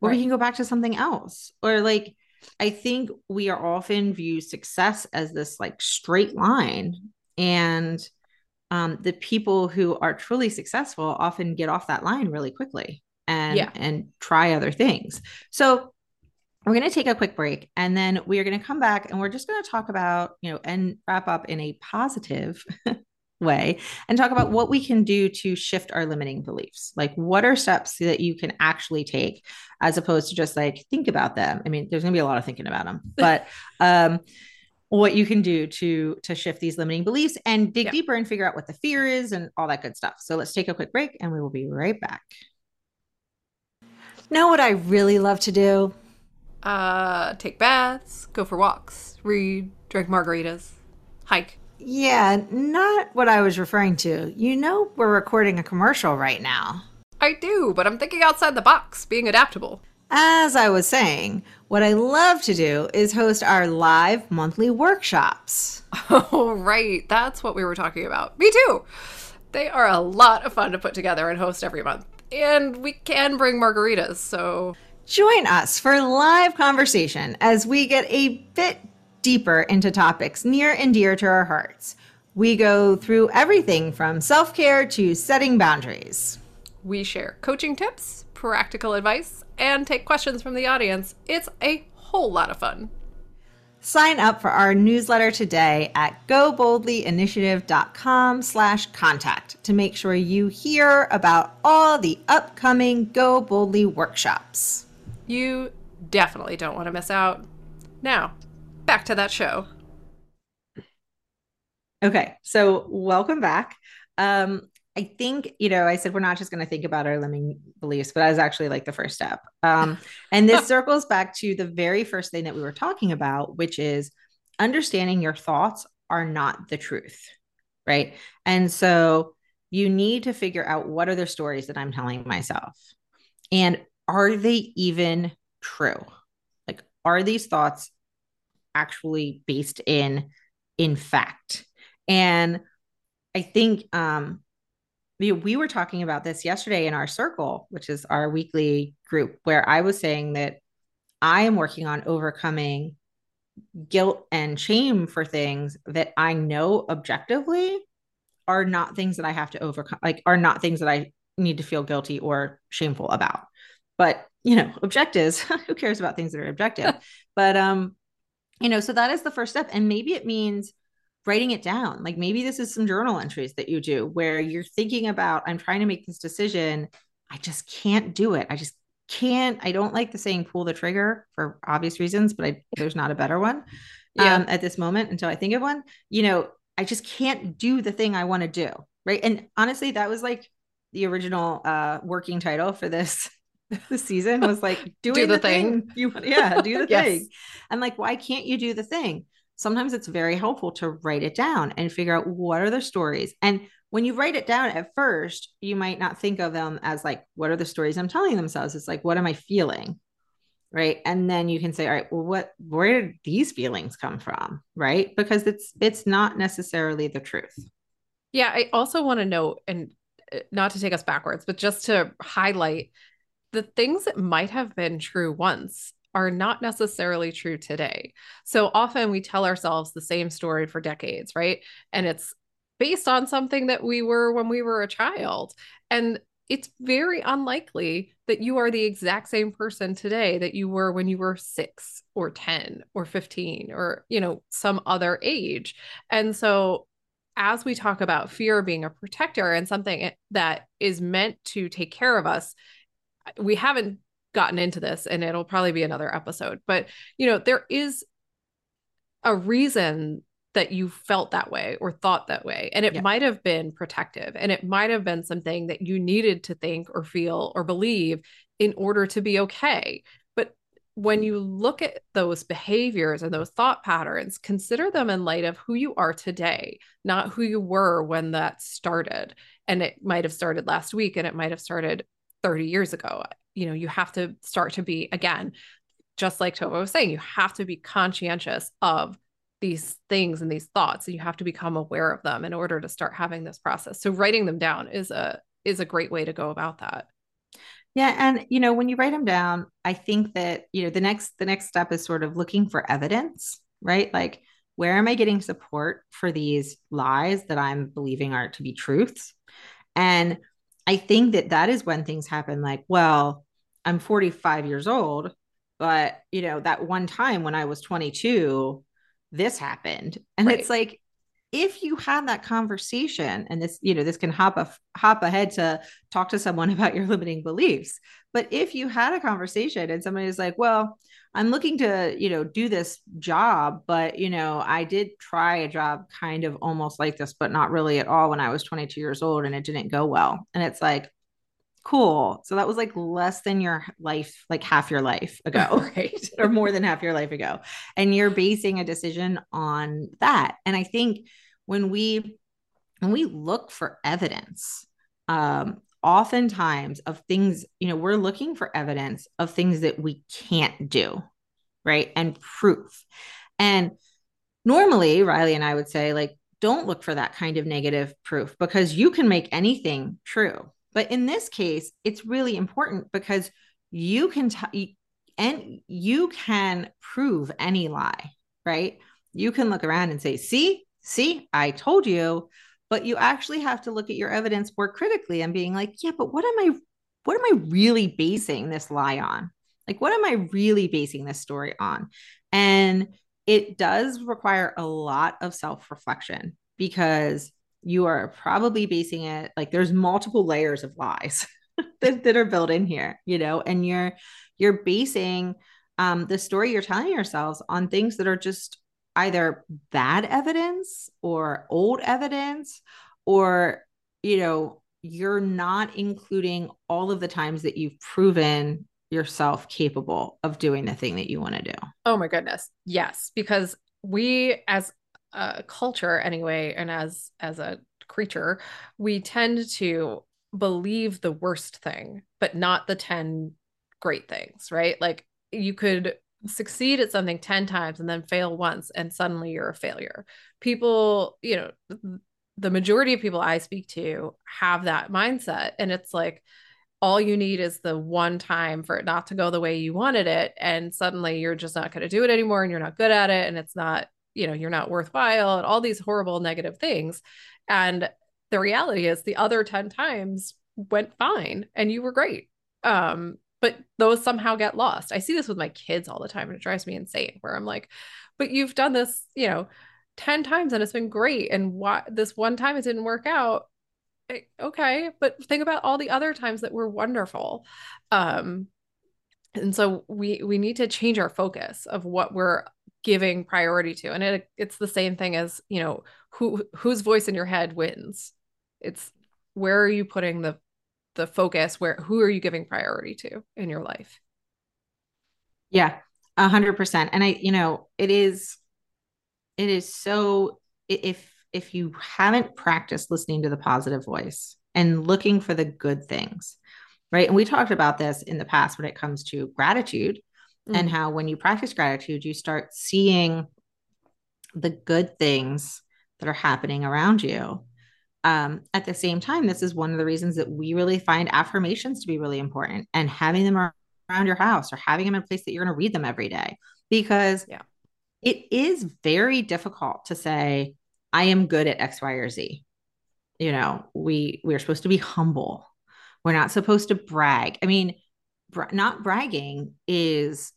or right. we can go back to something else. Or like, I think we are often view success as this like straight line. And um, the people who are truly successful often get off that line really quickly and yeah. and try other things. So we're going to take a quick break and then we are going to come back and we're just going to talk about, you know, and wrap up in a positive way and talk about what we can do to shift our limiting beliefs. Like, what are steps that you can actually take as opposed to just like think about them? I mean, there's going to be a lot of thinking about them, but, um, what you can do to to shift these limiting beliefs and dig yeah. deeper and figure out what the fear is and all that good stuff. So let's take a quick break and we will be right back. Know what I really love to do? uh, take baths, go for walks, read, drink margaritas, hike. Yeah, not what I was referring to. You know, we're recording a commercial right now. I do, but I'm thinking outside the box, being adaptable. As I was saying, what I love to do is host our live monthly workshops. Oh, right. That's what we were talking about. Me too. They are a lot of fun to put together and host every month. And we can bring margaritas, so. Join us for live conversation as we get a bit deeper into topics near and dear to our hearts. We go through everything from self care to setting boundaries. We share coaching tips, practical advice, and take questions from the audience. It's a whole lot of fun. Sign up for our newsletter today at goboldlyinitiative.com slash contact to make sure you hear about all the upcoming Go Boldly workshops. You definitely don't want to miss out. Now, back to that show. Okay, so welcome back. Um, I think, you know, I said we're not just going to think about our limiting beliefs, but that was actually like the first step. Um, and this circles back to the very first thing that we were talking about, which is understanding your thoughts are not the truth. Right. And so you need to figure out what are the stories that I'm telling myself and are they even true? Like, are these thoughts actually based in in fact. And i think um we, we were talking about this yesterday in our circle which is our weekly group where i was saying that i am working on overcoming guilt and shame for things that i know objectively are not things that i have to overcome like are not things that i need to feel guilty or shameful about. But you know objectives who cares about things that are objective? But um you know so that is the first step and maybe it means writing it down. Like maybe this is some journal entries that you do where you're thinking about i'm trying to make this decision. I just can't do it. I just can't i don't like the saying pull the trigger for obvious reasons but I, there's not a better one yeah. um, at this moment until i think of one. You know i just can't do the thing i want to do right? And honestly that was like the original uh working title for this the season was like doing do the, the thing. thing. You yeah, do the yes. thing. And like, why can't you do the thing? Sometimes it's very helpful to write it down and figure out what are the stories. And when you write it down at first, you might not think of them as like, what are the stories I'm telling themselves? It's like, what am I feeling? Right. And then you can say, all right, well, what where did these feelings come from? Right. Because it's it's not necessarily the truth. Yeah. I also want to note, and uh, not to take us backwards, but just to highlight the things that might have been true once are not necessarily true today. So often we tell ourselves the same story for decades, right? And it's based on something that we were when we were a child. And it's very unlikely that you are the exact same person today that you were when you were 6 or 10 or 15 or you know some other age. And so as we talk about fear being a protector and something that is meant to take care of us, we haven't gotten into this and it'll probably be another episode but you know there is a reason that you felt that way or thought that way and it yeah. might have been protective and it might have been something that you needed to think or feel or believe in order to be okay but when you look at those behaviors and those thought patterns consider them in light of who you are today not who you were when that started and it might have started last week and it might have started 30 years ago. You know, you have to start to be, again, just like Tovah was saying, you have to be conscientious of these things and these thoughts and you have to become aware of them in order to start having this process. So writing them down is a is a great way to go about that. Yeah and you know when you write them down i think that you know the next the next step is sort of looking for evidence right? Like where am i getting support for these lies that i'm believing are to be truths? And I think that that is when things happen like, well, I'm 45 years old, but you know, that one time when I was 22, this happened. And right. it's like, if you had that conversation and this, you know, this can hop a hop ahead to talk to someone about your limiting beliefs. But if you had a conversation and somebody's like, well, I'm looking to, you know, do this job, but you know, I did try a job kind of almost like this, but not really at all when I was 22 years old and it didn't go well. And it's like, cool. So that was like less than your life, like half your life ago, right? or more than half your life ago. And you're basing a decision on that. And I think when we when we look for evidence, um, oftentimes of things, you know, we're looking for evidence of things that we can't do, right? And proof. And normally, Rielly and I would say, like, don't look for that kind of negative proof because you can make anything true. But in this case, it's really important because you can and you can prove any lie, right? You can look around and say, "See, see, I told you." But you actually have to look at your evidence more critically and being like, "Yeah, but what am I what am I really basing this lie on? Like what am I really basing this story on?" And it does require a lot of self-reflection because you are probably basing it like there's multiple layers of lies that, that are built in here, you know, and you're you're basing um, the story you're telling yourselves on things that are just either bad evidence or old evidence or you know you're not including all of the times that you've proven yourself capable of doing the thing that you want to do. Oh my goodness. Yes because we as a culture anyway and as as a creature we tend to believe the worst thing but not the 10 great things right? Like you could succeed at something 10 times and then fail once and suddenly you're a failure. People you know the majority of people i speak to have that mindset and it's like all you need is the one time for it not to go the way you wanted it and suddenly you're just not going to do it anymore and you're not good at it and it's not you know you're not worthwhile and all these horrible negative things. And the reality is the other 10 times went fine and you were great. Um but those somehow get lost. I see this with my kids all the time and it drives me insane where i'm like but you've done this you know 10 times and it's been great. And why this one time it didn't work out. Eh, okay. But think about all the other times that were wonderful. Um and so we we need to change our focus of what we're giving priority to and it it's the same thing as you know who whose voice in your head wins. It's where are you putting the the focus? Where who are you giving priority to in your life? Yeah a hundred percent. And i you know it is it is so if if you haven't practiced listening to the positive voice and looking for the good things right? And we talked about this in the past when it comes to gratitude mm. and how when you practice gratitude you start seeing the good things that are happening around you um, at the same time, this is one of the reasons that we really find affirmations to be really important and having them around your house or having them in a place that you're going to read them every day because yeah. it is very difficult to say, I am good at X, Y, or Z. You know, we we're supposed to be humble. We're not supposed to brag. I mean, bra- not bragging is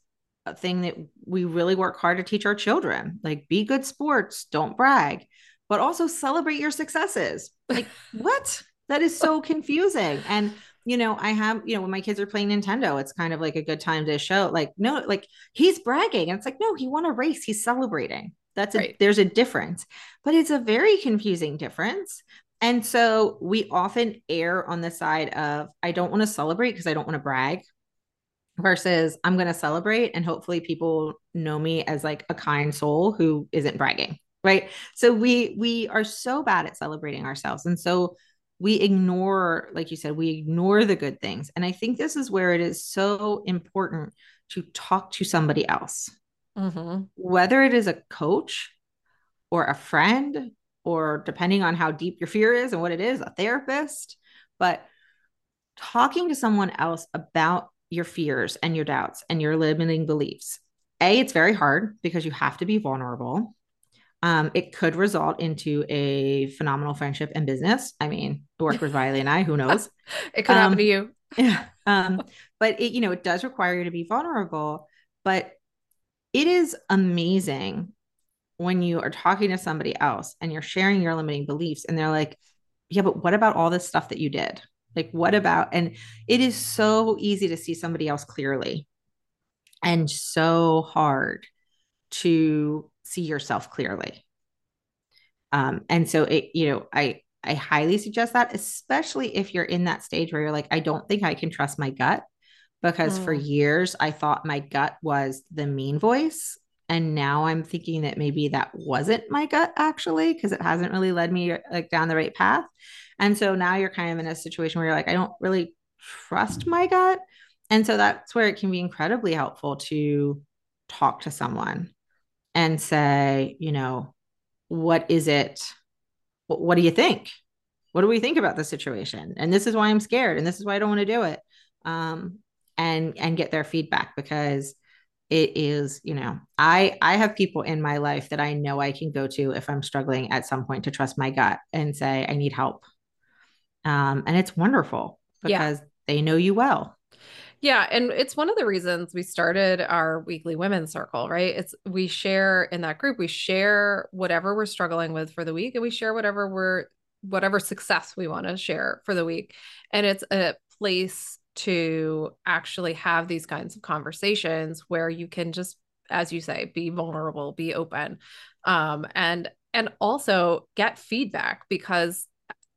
thing that we really work hard to teach our children. Like, be good sports, don't brag but also celebrate your successes. Like, what? That is so confusing. And, you know, I have, you know, when my kids are playing Nintendo, it's kind of like a good time to show, like, no, like he's bragging. And it's like, no, he won a race. He's celebrating. That's a, there's a difference, but it's a very confusing difference. And so we often err on the side of, I don't want to celebrate because I don't want to brag versus I'm going to celebrate and hopefully people know me as like a kind soul who isn't bragging right? So we we are so bad at celebrating ourselves. And so we ignore like you said we ignore the good things. And i think this is where it is so important to talk to somebody else. Mm-hmm. whether it is a coach or a friend or depending on how deep your fear is and what it is a therapist but talking to someone else about your fears and your doubts and your limiting beliefs a it's very hard because you have to be vulnerable um, it could result into a phenomenal friendship and business. I mean, work with Rielly and I, who knows? it could um, happen to you. Yeah. Um, but it, you know, it does require you to be vulnerable, but it is amazing when you are talking to somebody else and you're sharing your limiting beliefs and they're like, yeah, but what about all this stuff that you did? Like, what about? And it is so easy to see somebody else clearly and so hard to see yourself clearly. Um, and so it, you know, I I highly suggest that, especially if you're in that stage where you're like, I don't think I can trust my gut. Because mm. for years I thought my gut was the mean voice and now i'm thinking that maybe that wasn't my gut actually because it hasn't really led me like down the right path. And so now you're kind of in a situation where you're like i don't really trust my gut. And so that's where it can be incredibly helpful to talk to someone and say you know what is it? What, what do you think? What do we think about the situation? And this is why i'm scared and this is why i don't want to do it. Um, and and get their feedback because it is you know i i have people in my life that i know i can go to if i'm struggling at some point to trust my gut and say i need help um, and it's wonderful because yeah. they know you well yeah, and it's one of the reasons we started our weekly women's circle, right? It's we share in that group, we share whatever we're struggling with for the week and we share whatever we're whatever success we want to share for the week. And it's a place to actually have these kinds of conversations where you can just as you say be vulnerable be open um, and and also get feedback because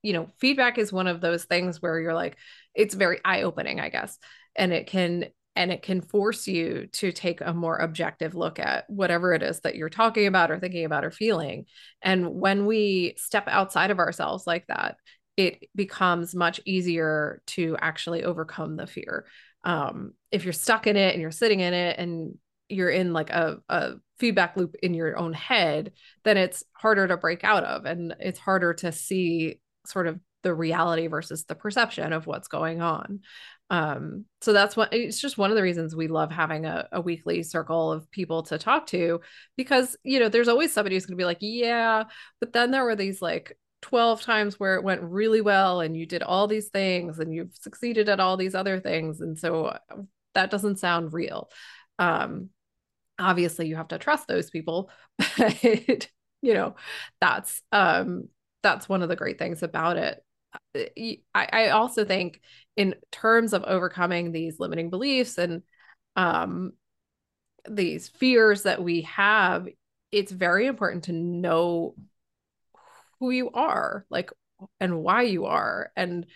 you know feedback is one of those things where you're like it's very eye opening i guess and it can and it can force you to take a more objective look at whatever it is that you're talking about or thinking about or feeling and when we step outside of ourselves like that it becomes much easier to actually overcome the fear. Um, if you're stuck in it and you're sitting in it and you're in like a, a feedback loop in your own head then it's harder to break out of and it's harder to see sort of the reality versus the perception of what's going on. Um, so that's what it's just one of the reasons we love having a, a weekly circle of people to talk to because you know there's always somebody who's going to be like yeah but then there were these like 12 times where it went really well and you did all these things and you've succeeded at all these other things. And so uh, that doesn't sound real. Um obviously you have to trust those people but you know that's um that's one of the great things about it. Uh, I, I also think in terms of overcoming these limiting beliefs and um, these fears that we have, it's very important to know who you are, like, and why you are, and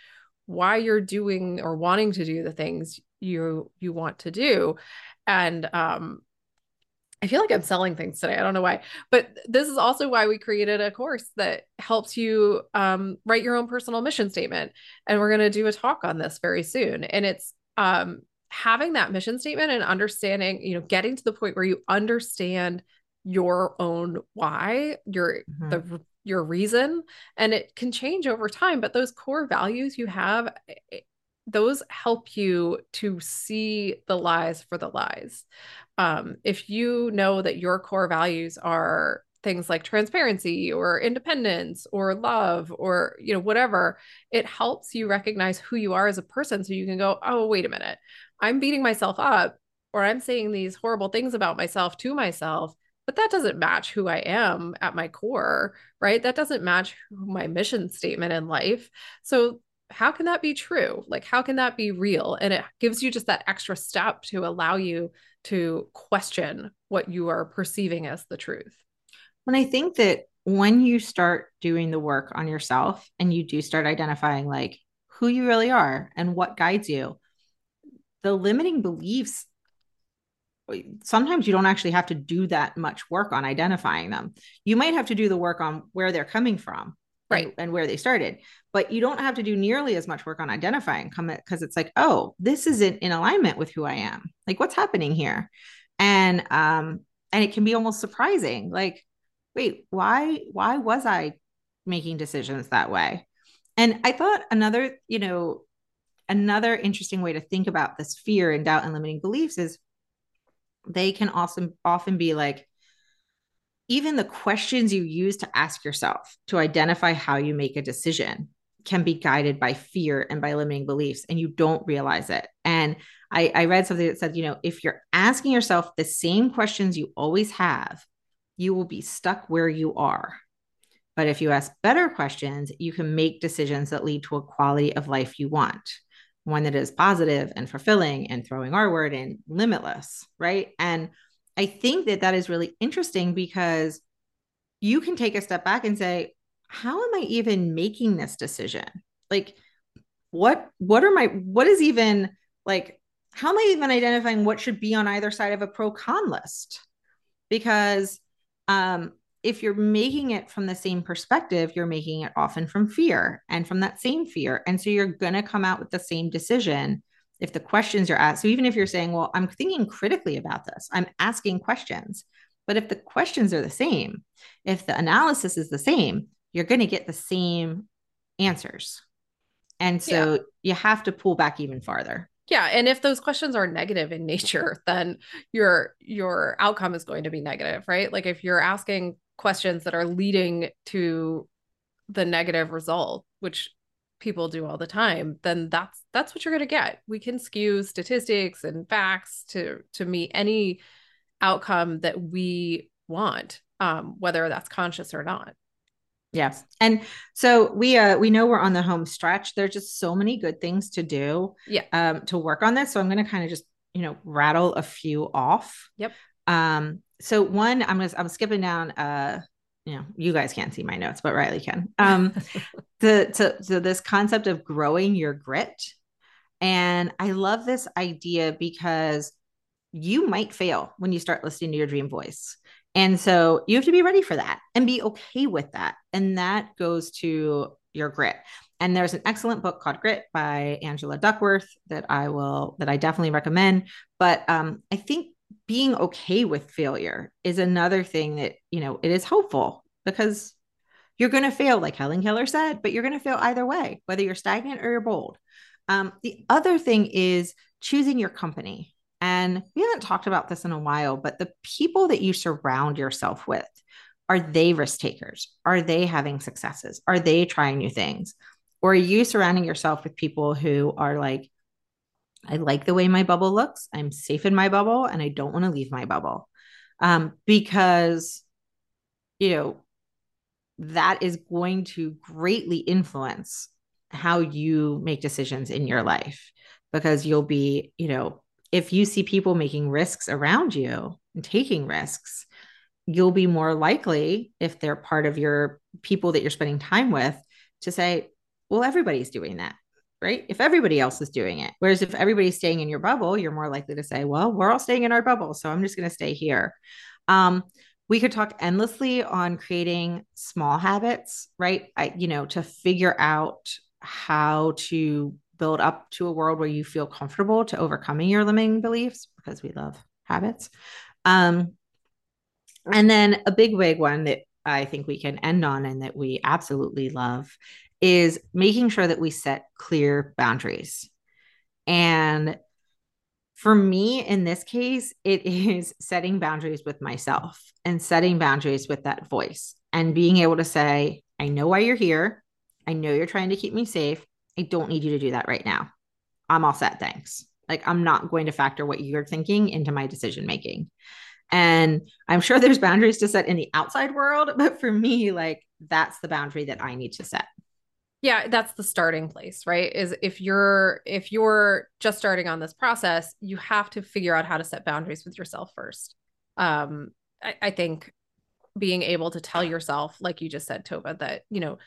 why you're doing or wanting to do the things you you want to do, and um, I feel like I'm selling things today. I don't know why, but this is also why we created a course that helps you um, write your own personal mission statement. And we're going to do a talk on this very soon. And it's um, having that mission statement and understanding, you know, getting to the point where you understand your own why, your mm-hmm. the your reason, and it can change over time. But those core values you have, those help you to see the lies for the lies. Um, if you know that your core values are things like transparency or independence or love or you know whatever it helps you recognize who you are as a person so you can go oh wait a minute i'm beating myself up or i'm saying these horrible things about myself to myself but that doesn't match who i am at my core right that doesn't match my mission statement in life so how can that be true? Like, how can that be real? And it gives you just that extra step to allow you to question what you are perceiving as the truth. And I think that when you start doing the work on yourself and you do start identifying like who you really are and what guides you, the limiting beliefs sometimes you don't actually have to do that much work on identifying them. You might have to do the work on where they're coming from right. and, and, where they started but you don't have to do nearly as much work on identifying come because it's like oh this isn't in alignment with who i am. Like what's happening here? And um and it can be almost surprising. Like wait why why was i making decisions that way? And i thought another you know another interesting way to think about this fear and doubt and limiting beliefs is they can also often be like even the questions you use to ask yourself to identify how you make a decision can be guided by fear and by limiting beliefs, and you don't realize it. And I, I read something that said, you know, if you're asking yourself the same questions you always have, you will be stuck where you are. But if you ask better questions, you can make decisions that lead to a quality of life you want, one that is positive and fulfilling and throwing our word in limitless, right? And I think that that is really interesting because you can take a step back and say, how am I even making this decision? Like, what what are my what is even like how am I even identifying what should be on either side of a pro con list? because um, if you're making it from the same perspective, you're making it often from fear and from that same fear. And so you're going to come out with the same decision if the questions you're asked. So even if you're saying, well, I'm thinking critically about this, I'm asking questions. But if the questions are the same, if the analysis is the same, you're going to get the same answers. And so yeah. you have to pull back even farther. Yeah, and if those questions are negative in nature, then your your outcome is going to be negative, right? Like if you're asking questions that are leading to the negative result, which people do all the time, then that's that's what you're going to get. We can skew statistics and facts to to meet any outcome that we want, um, whether that's conscious or not. Yes. And so we uh we know we're on the home stretch. There's just so many good things to do yeah. um to work on this. So I'm gonna kind of just, you know, rattle a few off. Yep. Um, so one, I'm gonna I'm skipping down uh you know, you guys can't see my notes, but Rielly can. Um the so so this concept of growing your grit. And I love this idea because you might fail when you start listening to your dream voice. And so you have to be ready for that and be okay with that. And that goes to your grit. And there's an excellent book called Grit by Angela Duckworth that I will, that I definitely recommend. But um, I think being okay with failure is another thing that, you know, it is hopeful because you're going to fail, like Helen Keller said, but you're going to fail either way, whether you're stagnant or you're bold. Um, the other thing is choosing your company. And we haven't talked about this in a while, but the people that you surround yourself with, are they risk takers? Are they having successes? Are they trying new things? Or are you surrounding yourself with people who are like, I like the way my bubble looks. I'm safe in my bubble and I don't want to leave my bubble. Um, because, you know, that is going to greatly influence how you make decisions in your life because you'll be, you know, if you see people making risks around you and taking risks, you'll be more likely, if they're part of your people that you're spending time with, to say, well, everybody's doing that, right? If everybody else is doing it. Whereas if everybody's staying in your bubble, you're more likely to say, well, we're all staying in our bubble. So I'm just going to stay here. Um, we could talk endlessly on creating small habits, right? I, you know, to figure out how to build up to a world where you feel comfortable to overcoming your limiting beliefs because we love habits. Um, and then a big, big one that I think we can end on and that we absolutely love is making sure that we set clear boundaries. And for me, in this case, it is setting boundaries with myself and setting boundaries with that voice and being able to say, I know why you're here. I know you're trying to keep me safe. I don't need you to do that right now. I'm all set. Thanks. Like, I'm not going to factor what you're thinking into my decision making. And I'm sure there's boundaries to set in the outside world, but for me, like, that's the boundary that I need to set. Yeah, that's the starting place, right? Is if you're if you're just starting on this process, you have to figure out how to set boundaries with yourself first. Um, I, I think being able to tell yourself, like you just said, Tovah, that you know,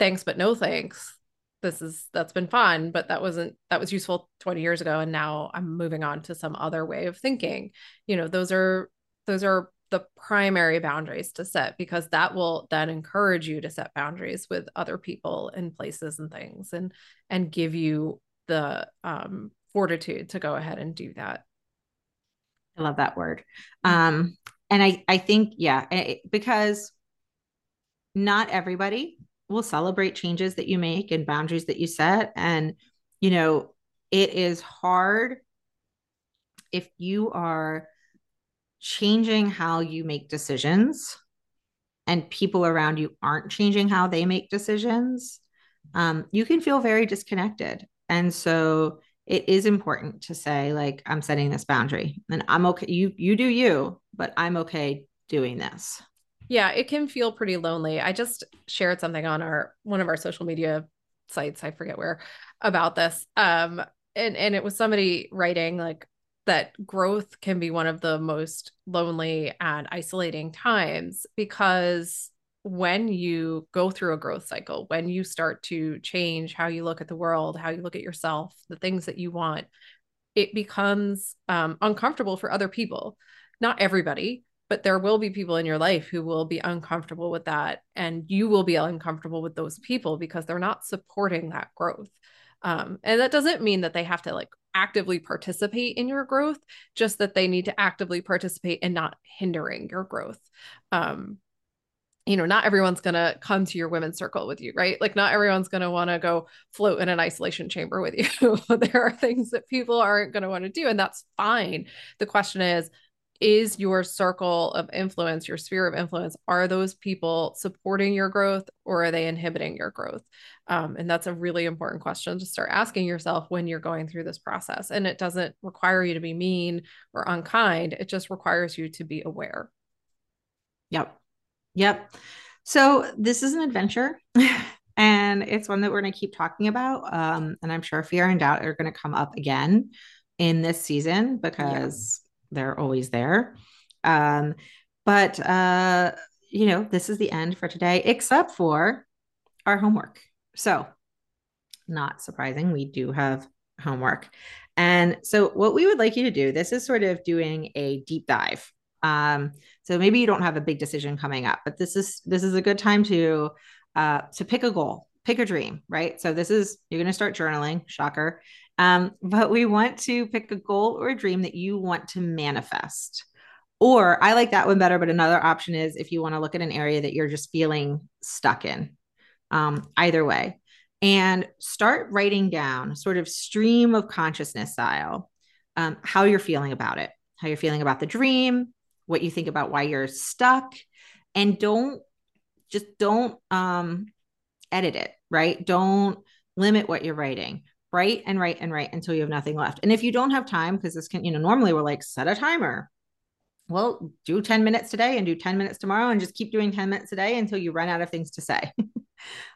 thanks but no thanks this is that's been fun but that wasn't that was useful 20 years ago and now i'm moving on to some other way of thinking you know those are those are the primary boundaries to set because that will then encourage you to set boundaries with other people and places and things and and give you the um fortitude to go ahead and do that. I love that word. Um and i i think yeah because not everybody will celebrate changes that you make and boundaries that you set. And you know it is hard if you are changing how you make decisions and people around you aren't changing how they make decisions um, you can feel very disconnected and so it is important to say like i'm setting this boundary and i'm okay you you do you but i'm okay doing this yeah, it can feel pretty lonely. I just shared something on our one of our social media sites, I forget where, about this. Um and and it was somebody writing like that growth can be one of the most lonely and isolating times because when you go through a growth cycle, when you start to change how you look at the world, how you look at yourself, the things that you want, it becomes um, uncomfortable for other people. Not everybody, but there will be people in your life who will be uncomfortable with that and you will be uncomfortable with those people because they're not supporting that growth um, and that doesn't mean that they have to like actively participate in your growth just that they need to actively participate and not hindering your growth um, you know, not everyone's going to come to your women's circle with you, right? Like, not everyone's going to want to go float in an isolation chamber with you. there are things that people aren't going to want to do, and that's fine. The question is, is your circle of influence, your sphere of influence, are those people supporting your growth or are they inhibiting your growth? Um, and that's a really important question to start asking yourself when you're going through this process. And it doesn't require you to be mean or unkind, it just requires you to be aware. Yep. Yep. So this is an adventure. and it's one that we're going to keep talking about. Um, and I'm sure fear and doubt are going to come up again in this season because. They're always there. Um, but uh, you know, this is the end for today, except for our homework. So, not surprising, we do have homework. And so, what we would like you to do, this is sort of doing a deep dive um, so maybe you don't have a big decision coming up, but this is this is a good time to uh, to pick a goal, pick a dream, right? So this is you're going to start journaling, shocker. Um, but we want to pick a goal or a dream that you want to manifest. Or I like that one better, but another option is if you want to look at an area that you're just feeling stuck in. Um, either way, and start writing down sort of stream of consciousness style um, how you're feeling about it, how you're feeling about the dream, what you think about why you're stuck and don't just don't um edit it right don't limit what you're writing write and write and write until you have nothing left. And if you don't have time because this can you know normally we're like set a timer. Well do 10 minutes today and do 10 minutes tomorrow and just keep doing 10 minutes a day until you run out of things to say.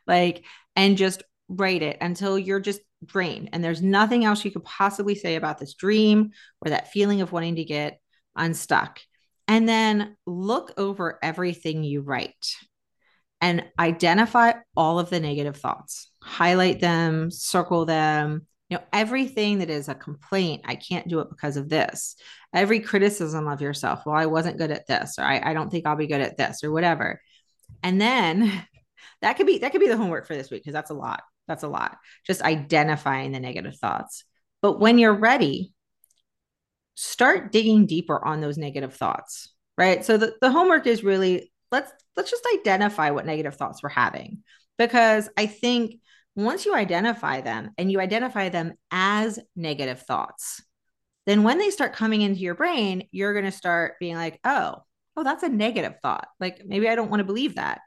Like and just write it until you're just drained and there's nothing else you could possibly say about this dream or that feeling of wanting to get unstuck. And then look over everything you write and identify all of the negative thoughts, highlight them, circle them. You know, everything that is a complaint, I can't do it because of this. Every criticism of yourself, well, I wasn't good at this, or I, I don't think I'll be good at this, or whatever. And then that could be that could be the homework for this week because that's a lot. That's a lot. Just identifying the negative thoughts. But when you're ready, start digging deeper on those negative thoughts right so the, the homework is really let's let's just identify what negative thoughts we're having because i think once you identify them and you identify them as negative thoughts then when they start coming into your brain you're going to start being like oh oh that's a negative thought like maybe i don't want to believe that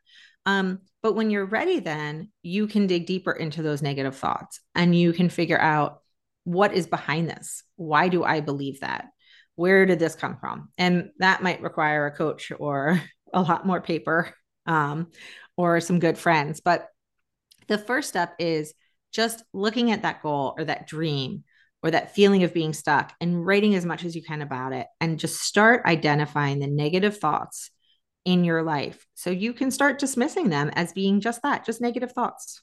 um, but when you're ready then you can dig deeper into those negative thoughts and you can figure out what is behind this? Why do I believe that? Where did this come from? And that might require a coach or a lot more paper um, or some good friends. But the first step is just looking at that goal or that dream or that feeling of being stuck and writing as much as you can about it and just start identifying the negative thoughts in your life so you can start dismissing them as being just that, just negative thoughts.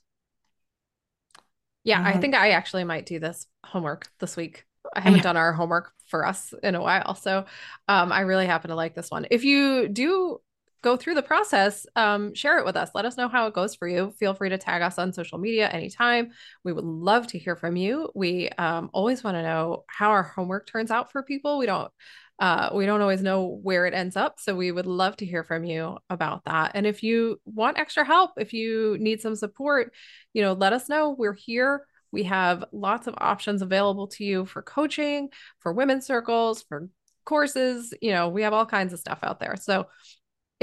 Yeah, I think I actually might do this homework this week. I haven't done our homework for us in a while. So um, I really happen to like this one. If you do go through the process, um, share it with us. Let us know how it goes for you. Feel free to tag us on social media anytime. We would love to hear from you. We um, always want to know how our homework turns out for people. We don't uh, we don't always know where it ends up. So we would love to hear from you about that. And if you want extra help, if you need some support, you know, let us know. We're here. We have lots of options available to you for coaching, for women's circles, for courses. You know, we have all kinds of stuff out there. So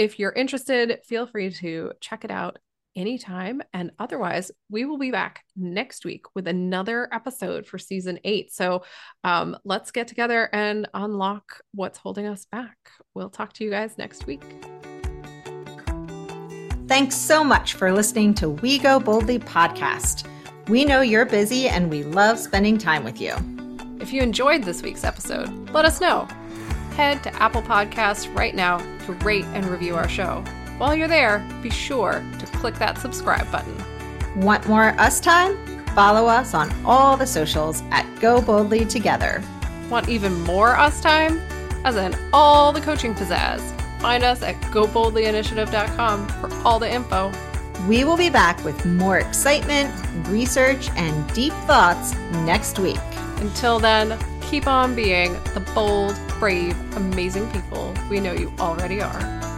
if you're interested, feel free to check it out anytime. And otherwise, we will be back next week with another episode for season eight. So um, let's get together and unlock what's holding us back. We'll talk to you guys next week. Thanks so much for listening to We Go Boldly podcast. We know you're busy and we love spending time with you. If you enjoyed this week's episode, let us know. Head to Apple Podcasts right now to rate and review our show. While you're there, be sure to click that subscribe button. Want more us time? Follow us on all the socials at Go Boldly Together. Want even more us time? As in all the coaching pizzazz? find us at goboldlyinitiative.com for all the info. We will be back with more excitement, research, and deep thoughts next week. Until then, keep on being the bold, brave, amazing people we know you already are.